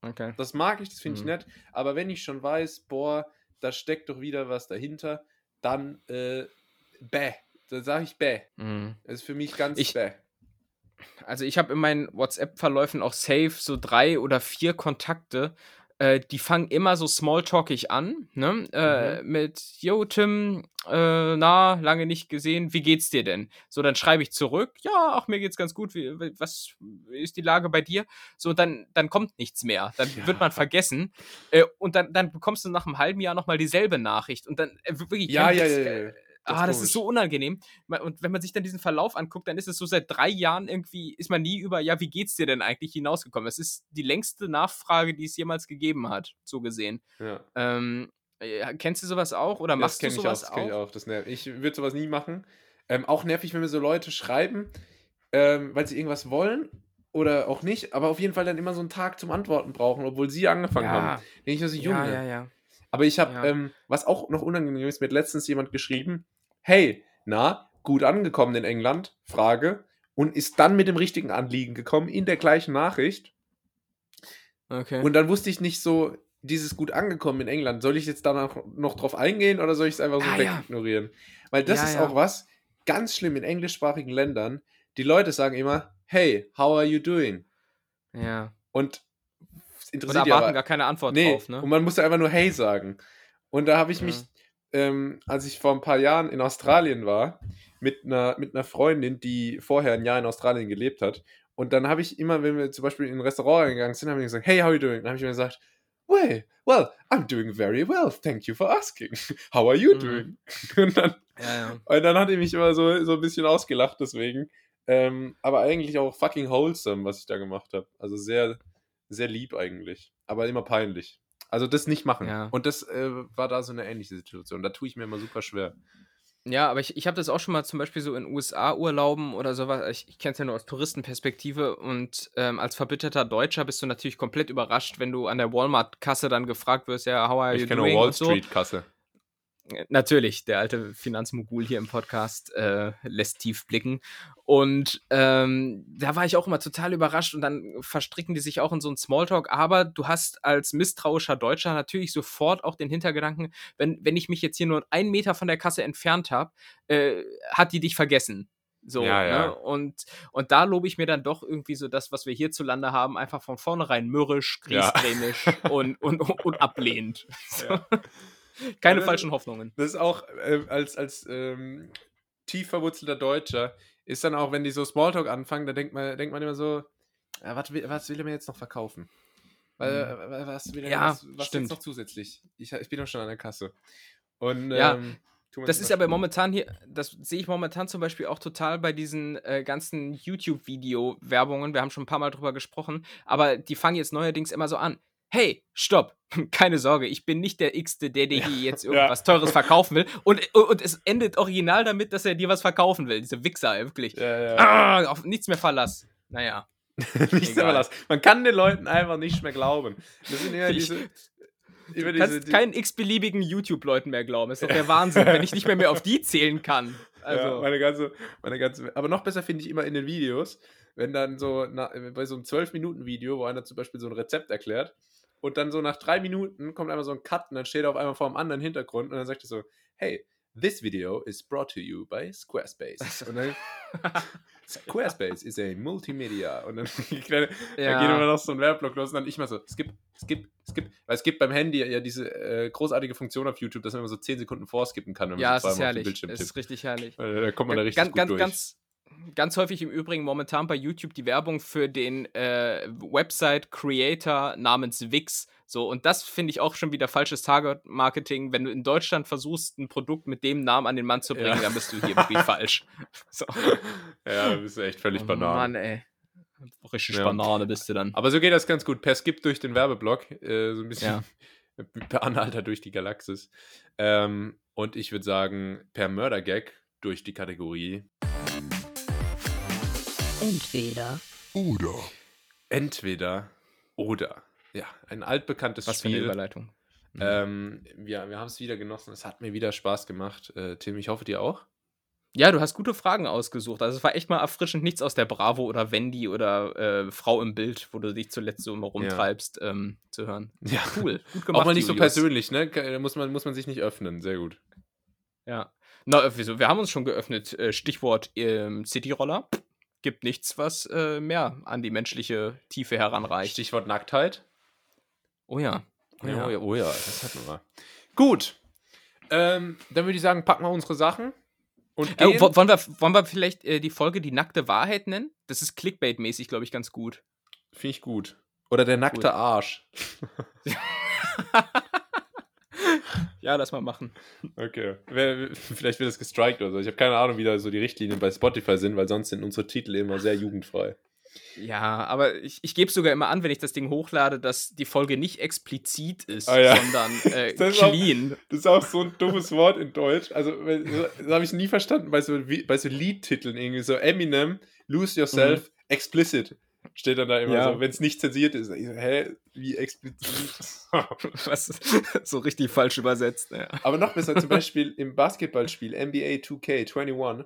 Okay.
Das mag ich, das finde ich
Mhm.
nett. Aber wenn ich schon weiß, boah, da steckt doch wieder was dahinter, dann äh, bäh. Dann sage ich bäh.
Mhm.
Das ist für mich ganz
Ich-
bäh.
Also ich habe in meinen WhatsApp-Verläufen auch safe so drei oder vier Kontakte, äh, die fangen immer so smalltalkig an, ne? Äh, mit, yo Tim, äh, na, lange nicht gesehen, wie geht's dir denn? So, dann schreibe ich zurück, ja, ach, mir geht's ganz gut, wie, was ist die Lage bei dir? So, dann, dann kommt nichts mehr, dann
Ja.
wird man vergessen äh, und dann, dann bekommst du nach einem halben Jahr nochmal dieselbe Nachricht und dann, äh, wirklich,
Ja, ja,
Witz,
ja,
äh,
ja. Das
Ah, das
komisch.
ist so unangenehm. Und wenn man sich dann diesen Verlauf anguckt, dann ist es so seit drei Jahren irgendwie, ist man nie über, ja, wie geht's dir denn eigentlich hinausgekommen? Es ist die längste Nachfrage, die es jemals gegeben hat, so gesehen.
Ja.
Ähm, äh, kennst du sowas auch oder
Das
machst du
kenne ich auch,
sowas
das
auch?
kenne ich auch. Das nervt. Ich würde sowas nie machen. Ähm, auch nervig, wenn mir so Leute schreiben, ähm, weil sie irgendwas wollen oder auch nicht, aber auf jeden Fall dann immer so einen Tag zum Antworten brauchen, obwohl sie angefangen haben. Denke ich mir so, Junge.
ja, ja, ja.
Aber ich habe,
Ja.
ähm, was auch noch unangenehm ist, mir hat letztens jemand geschrieben, hey, na, gut angekommen in England? Frage. Und ist dann mit dem richtigen Anliegen gekommen in der gleichen Nachricht.
Okay.
Und dann wusste ich nicht so, dieses gut angekommen in England, soll ich jetzt danach noch drauf eingehen oder soll ich es einfach so
Ah, ja.
wegignorieren? Weil das
Ja,
ist
ja.
auch was ganz schlimm in englischsprachigen Ländern. Die Leute sagen immer, hey, how are you doing?
ja.
Und interessiert die
erwarten
aber
gar keine Antwort
nee,
drauf, ne?
Und man musste einfach nur Hey sagen. Und da habe ich
Ja.
mich, ähm, als ich vor ein paar Jahren in Australien war, mit einer, mit einer Freundin, die vorher ein Jahr in Australien gelebt hat. Und dann habe ich immer, wenn wir zum Beispiel in ein Restaurant gegangen sind, haben wir gesagt, hey, how are you doing? Dann habe ich immer gesagt, well, well, I'm doing very well, thank you for asking. How are you
Mhm.
doing? Und dann,
Ja, ja.
und dann hat er mich immer so, so ein bisschen ausgelacht deswegen. Ähm, aber eigentlich auch fucking wholesome, was ich da gemacht habe. Also sehr, sehr lieb eigentlich. Aber immer peinlich. Also das nicht machen.
Ja.
Und das äh, war da so eine ähnliche Situation. Da tue ich mir immer super schwer.
Ja, aber ich, ich habe das auch schon mal zum Beispiel so in USA-Urlauben oder sowas. Ich, ich kenne es ja nur aus Touristenperspektive und ähm, als verbitterter Deutscher bist du natürlich komplett überrascht, wenn du an der Walmart-Kasse dann gefragt wirst, ja, how are you
Ich kenne
doing
auch Wall
und so.
Street Kasse.
Natürlich, der alte Finanzmogul hier im Podcast äh, lässt tief blicken. Und ähm, da war ich auch immer total überrascht und dann verstricken die sich auch in so einen Smalltalk. Aber du hast als misstrauischer Deutscher natürlich sofort auch den Hintergedanken, wenn, wenn ich mich jetzt hier nur einen Meter von der Kasse entfernt habe, äh, hat die dich vergessen. So,
Ja, ja.
Ne? Und, und da lobe ich mir dann doch irgendwie so das, was wir hierzulande haben, einfach von vornherein mürrisch,
Ja.
griesgrämisch und, und, und ablehnend. So. Keine
Ja,
falschen Hoffnungen.
Das ist auch äh, als, als ähm, tief verwurzelter Deutscher, ist dann auch, wenn die so Smalltalk anfangen, da denkt man, denkt man immer so, ja, was, will, was will er mir jetzt noch verkaufen? Weil, äh, was will er
Mhm. Ja,
was, was
stimmt.
jetzt noch zusätzlich? Ich, ich bin doch schon an der Kasse. Und
Ja,
ähm,
Das ist aber momentan hier, das sehe ich momentan zum Beispiel auch total bei diesen äh, ganzen YouTube-Video-Werbungen. Wir haben schon ein paar Mal drüber gesprochen, aber die fangen jetzt neuerdings immer so an. Hey, stopp! Keine Sorge, ich bin nicht der X-te, der dir hier jetzt irgendwas Teures verkaufen will. Und, und es endet original damit, dass er dir was verkaufen will. Diese Wichser, wirklich.
Ja, ja.
Ah, auf nichts mehr Verlass. Naja.
Nichts
Egal.
überlassen. Man kann den Leuten einfach nicht mehr glauben. Das sind eher
Ich-
diese. Über
Du kannst
diese,
keinen x-beliebigen YouTube-Leuten mehr glauben. Ist doch der Wahnsinn, wenn ich nicht mehr, mehr auf die zählen kann.
Also, ja, meine ganze, meine ganze, aber noch besser finde ich immer in den Videos, wenn dann so na, bei so einem 12-Minuten-Video, wo einer zum Beispiel so ein Rezept erklärt und dann so nach drei Minuten kommt einmal so ein Cut und dann steht er auf einmal vor einem anderen Hintergrund und dann sagt er so, hey, this video is brought to you by Squarespace. Und dann, Squarespace is a multimedia. Und dann, dann
Ja.
geht immer noch so ein Werbeblock los und dann ich mal so, skip, skip, skip. Weil es gibt beim Handy ja diese äh, großartige Funktion auf YouTube, dass man immer so 10 Sekunden vorskippen kann, wenn man
ja, es
so
ist
zweimal auf den
herrlich.
Bildschirm
Es
tippt.
ist richtig herrlich.
Äh, Da kommt man da richtig
ganz,
gut
ganz,
durch.
ganz, ganz häufig im Übrigen momentan bei YouTube die Werbung für den äh, Website-Creator namens Wix. So, und das finde ich auch schon wieder falsches Target-Marketing. Wenn du in Deutschland versuchst, ein Produkt mit dem Namen an den Mann zu bringen,
Ja.
dann bist du hier wirklich falsch. So.
ja, du bist echt völlig
Oh
Banane.
Mann, ey. Richtig
Ja.
Banane bist du dann.
Aber so geht das ganz gut. Per Skip durch den Werbeblock. Äh, so ein bisschen
Ja.
per Anhalter durch die Galaxis. Ähm, und ich würde sagen, per Mördergag durch die Kategorie
Entweder
Oder.
entweder oder. Ja, ein altbekanntes
Was für eine
Spiel.
Überleitung.
Ähm, wir wir haben es wieder genossen. Es hat mir wieder Spaß gemacht. Äh, Tim, ich hoffe dir auch.
Ja, du hast gute Fragen ausgesucht. Also es war echt mal erfrischend nichts aus der Bravo oder Wendy oder äh, Frau im Bild, wo du dich zuletzt so immer rumtreibst, ähm, zu hören.
Ja,
Cool, gut gemacht.
Auch mal nicht so persönlich, ne? Da muss man, muss man sich nicht öffnen. Sehr gut.
Ja. Na, äh, wieso? Wir haben uns schon geöffnet. Äh, Stichwort ähm, Cityroller. Gibt nichts, was äh, mehr an die menschliche Tiefe heranreicht.
Stichwort Nacktheit.
Oh ja.
Oh ja, oh ja, oh ja, das hatten wir. Gut. Ähm, dann würde ich sagen, packen wir unsere Sachen und
Äh, wollen, wir, wollen wir vielleicht äh, die Folge Die nackte Wahrheit nennen? Das ist Clickbait-mäßig, glaube ich, ganz gut.
Finde ich gut. Oder der nackte
Gut.
Arsch.
Ja, lass mal machen.
Okay. Vielleicht wird das gestrikt oder so. Ich habe keine Ahnung, wie da so die Richtlinien bei Spotify sind, weil sonst sind unsere Titel immer sehr jugendfrei.
Ja, aber ich, ich gebe sogar immer an, wenn ich das Ding hochlade, dass die Folge nicht explizit ist,
Ah, ja.
sondern äh,
Das ist auch-
clean.
Das ist auch so ein dummes Wort in Deutsch. Also, das habe ich nie verstanden bei so, bei so Liedtiteln irgendwie. So Eminem, Lose Yourself, Explicit. Steht dann da immer.
Ja.
so, wenn es nicht zensiert ist. Ich so, hä? Wie explizit?
Was so richtig falsch übersetzt. Ja.
Aber noch besser, zum Beispiel im Basketballspiel NBA 2K21,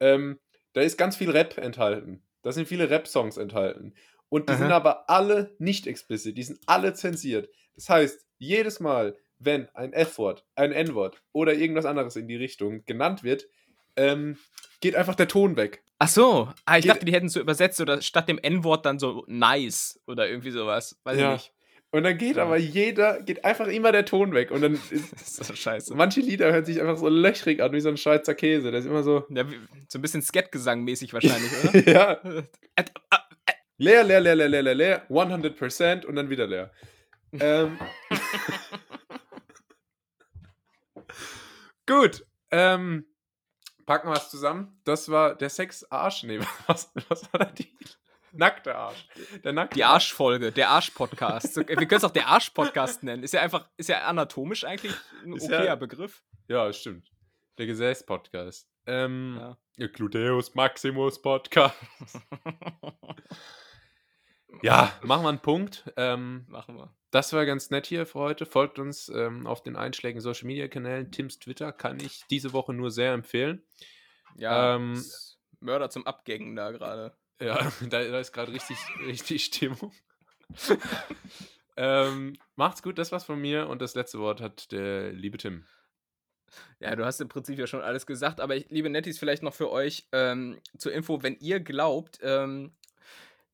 ähm, da ist ganz viel Rap enthalten. Da sind viele Rap-Songs enthalten. Und die
Aha.
sind aber alle nicht explicit, die sind alle zensiert. Das heißt, jedes Mal, wenn ein F-Wort, ein N-Wort oder irgendwas anderes in die Richtung genannt wird, ähm, geht einfach der Ton weg.
Ach so, ah, ich
Geht-
dachte, die hätten so übersetzt oder statt dem N-Wort dann so nice oder irgendwie sowas. Weiß
Ja.
ich nicht.
Und dann geht
Ja.
aber jeder, geht einfach immer der Ton weg. Und dann ist,
Das ist so scheiße.
manche Lieder hören sich einfach so löchrig an, wie so ein Schweizer Käse. Das ist immer so,
Ja, so ein bisschen Skat-Gesang-mäßig wahrscheinlich, oder?
ja, Leer, leer, leer, leer, leer, leer, leer, 100% und dann wieder leer. ähm, gut, ähm, packen wir es zusammen. Das war der Sex-Arsch. Nee, was, was war da die? Nackte Arsch. Der nackte
Die Arschfolge, der Arsch-Podcast. So, Wir können es auch der Arsch-Podcast nennen. Ist ja einfach, ist ja anatomisch eigentlich ein
Ist
okayer
ja-
Begriff.
Ja, stimmt. Der Gesäß-Podcast. Ähm,
Ja.
der Gluteus Maximus Podcast. Ja, machen wir einen Punkt. Ähm,
Machen wir.
das war ganz nett hier für heute. Folgt uns ähm, auf den einschlägigen Social Media Kanälen. Tims Twitter kann ich diese Woche nur sehr empfehlen.
Ja,
Ähm,
Mörder zum Abgängen da gerade.
Ja, da, da ist gerade richtig, richtig Stimmung. ähm, macht's gut, das war's von mir und das letzte Wort hat der liebe Tim.
Ja, du hast im Prinzip ja schon alles gesagt, aber ich, liebe Nettis, vielleicht noch für euch ähm, zur Info, wenn ihr glaubt, ähm,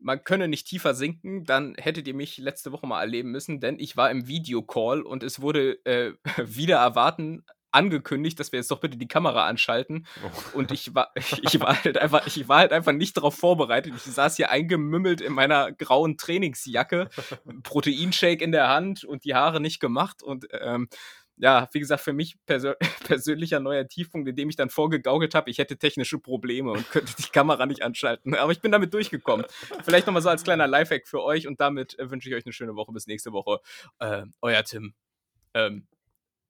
man könne nicht tiefer sinken, dann hättet ihr mich letzte Woche mal erleben müssen, denn ich war im Videocall und es wurde äh, wieder erwarten angekündigt, dass wir jetzt doch bitte die Kamera anschalten.
Oh.
Und ich war, ich war halt einfach, ich war halt einfach nicht darauf vorbereitet. Ich saß hier eingemümmelt in meiner grauen Trainingsjacke, Proteinshake in der Hand und die Haare nicht gemacht. Und ähm, ja, wie gesagt, für mich persö persönlicher neuer Tiefpunkt, in dem ich dann vorgegaukelt habe, ich hätte technische Probleme und könnte die Kamera nicht anschalten. Aber ich bin damit durchgekommen. Vielleicht nochmal so als kleiner Lifehack für euch und damit äh, wünsche ich euch eine schöne Woche. Bis nächste Woche. Äh, euer Tim. Ähm,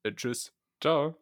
äh, tschüss.
Ciao.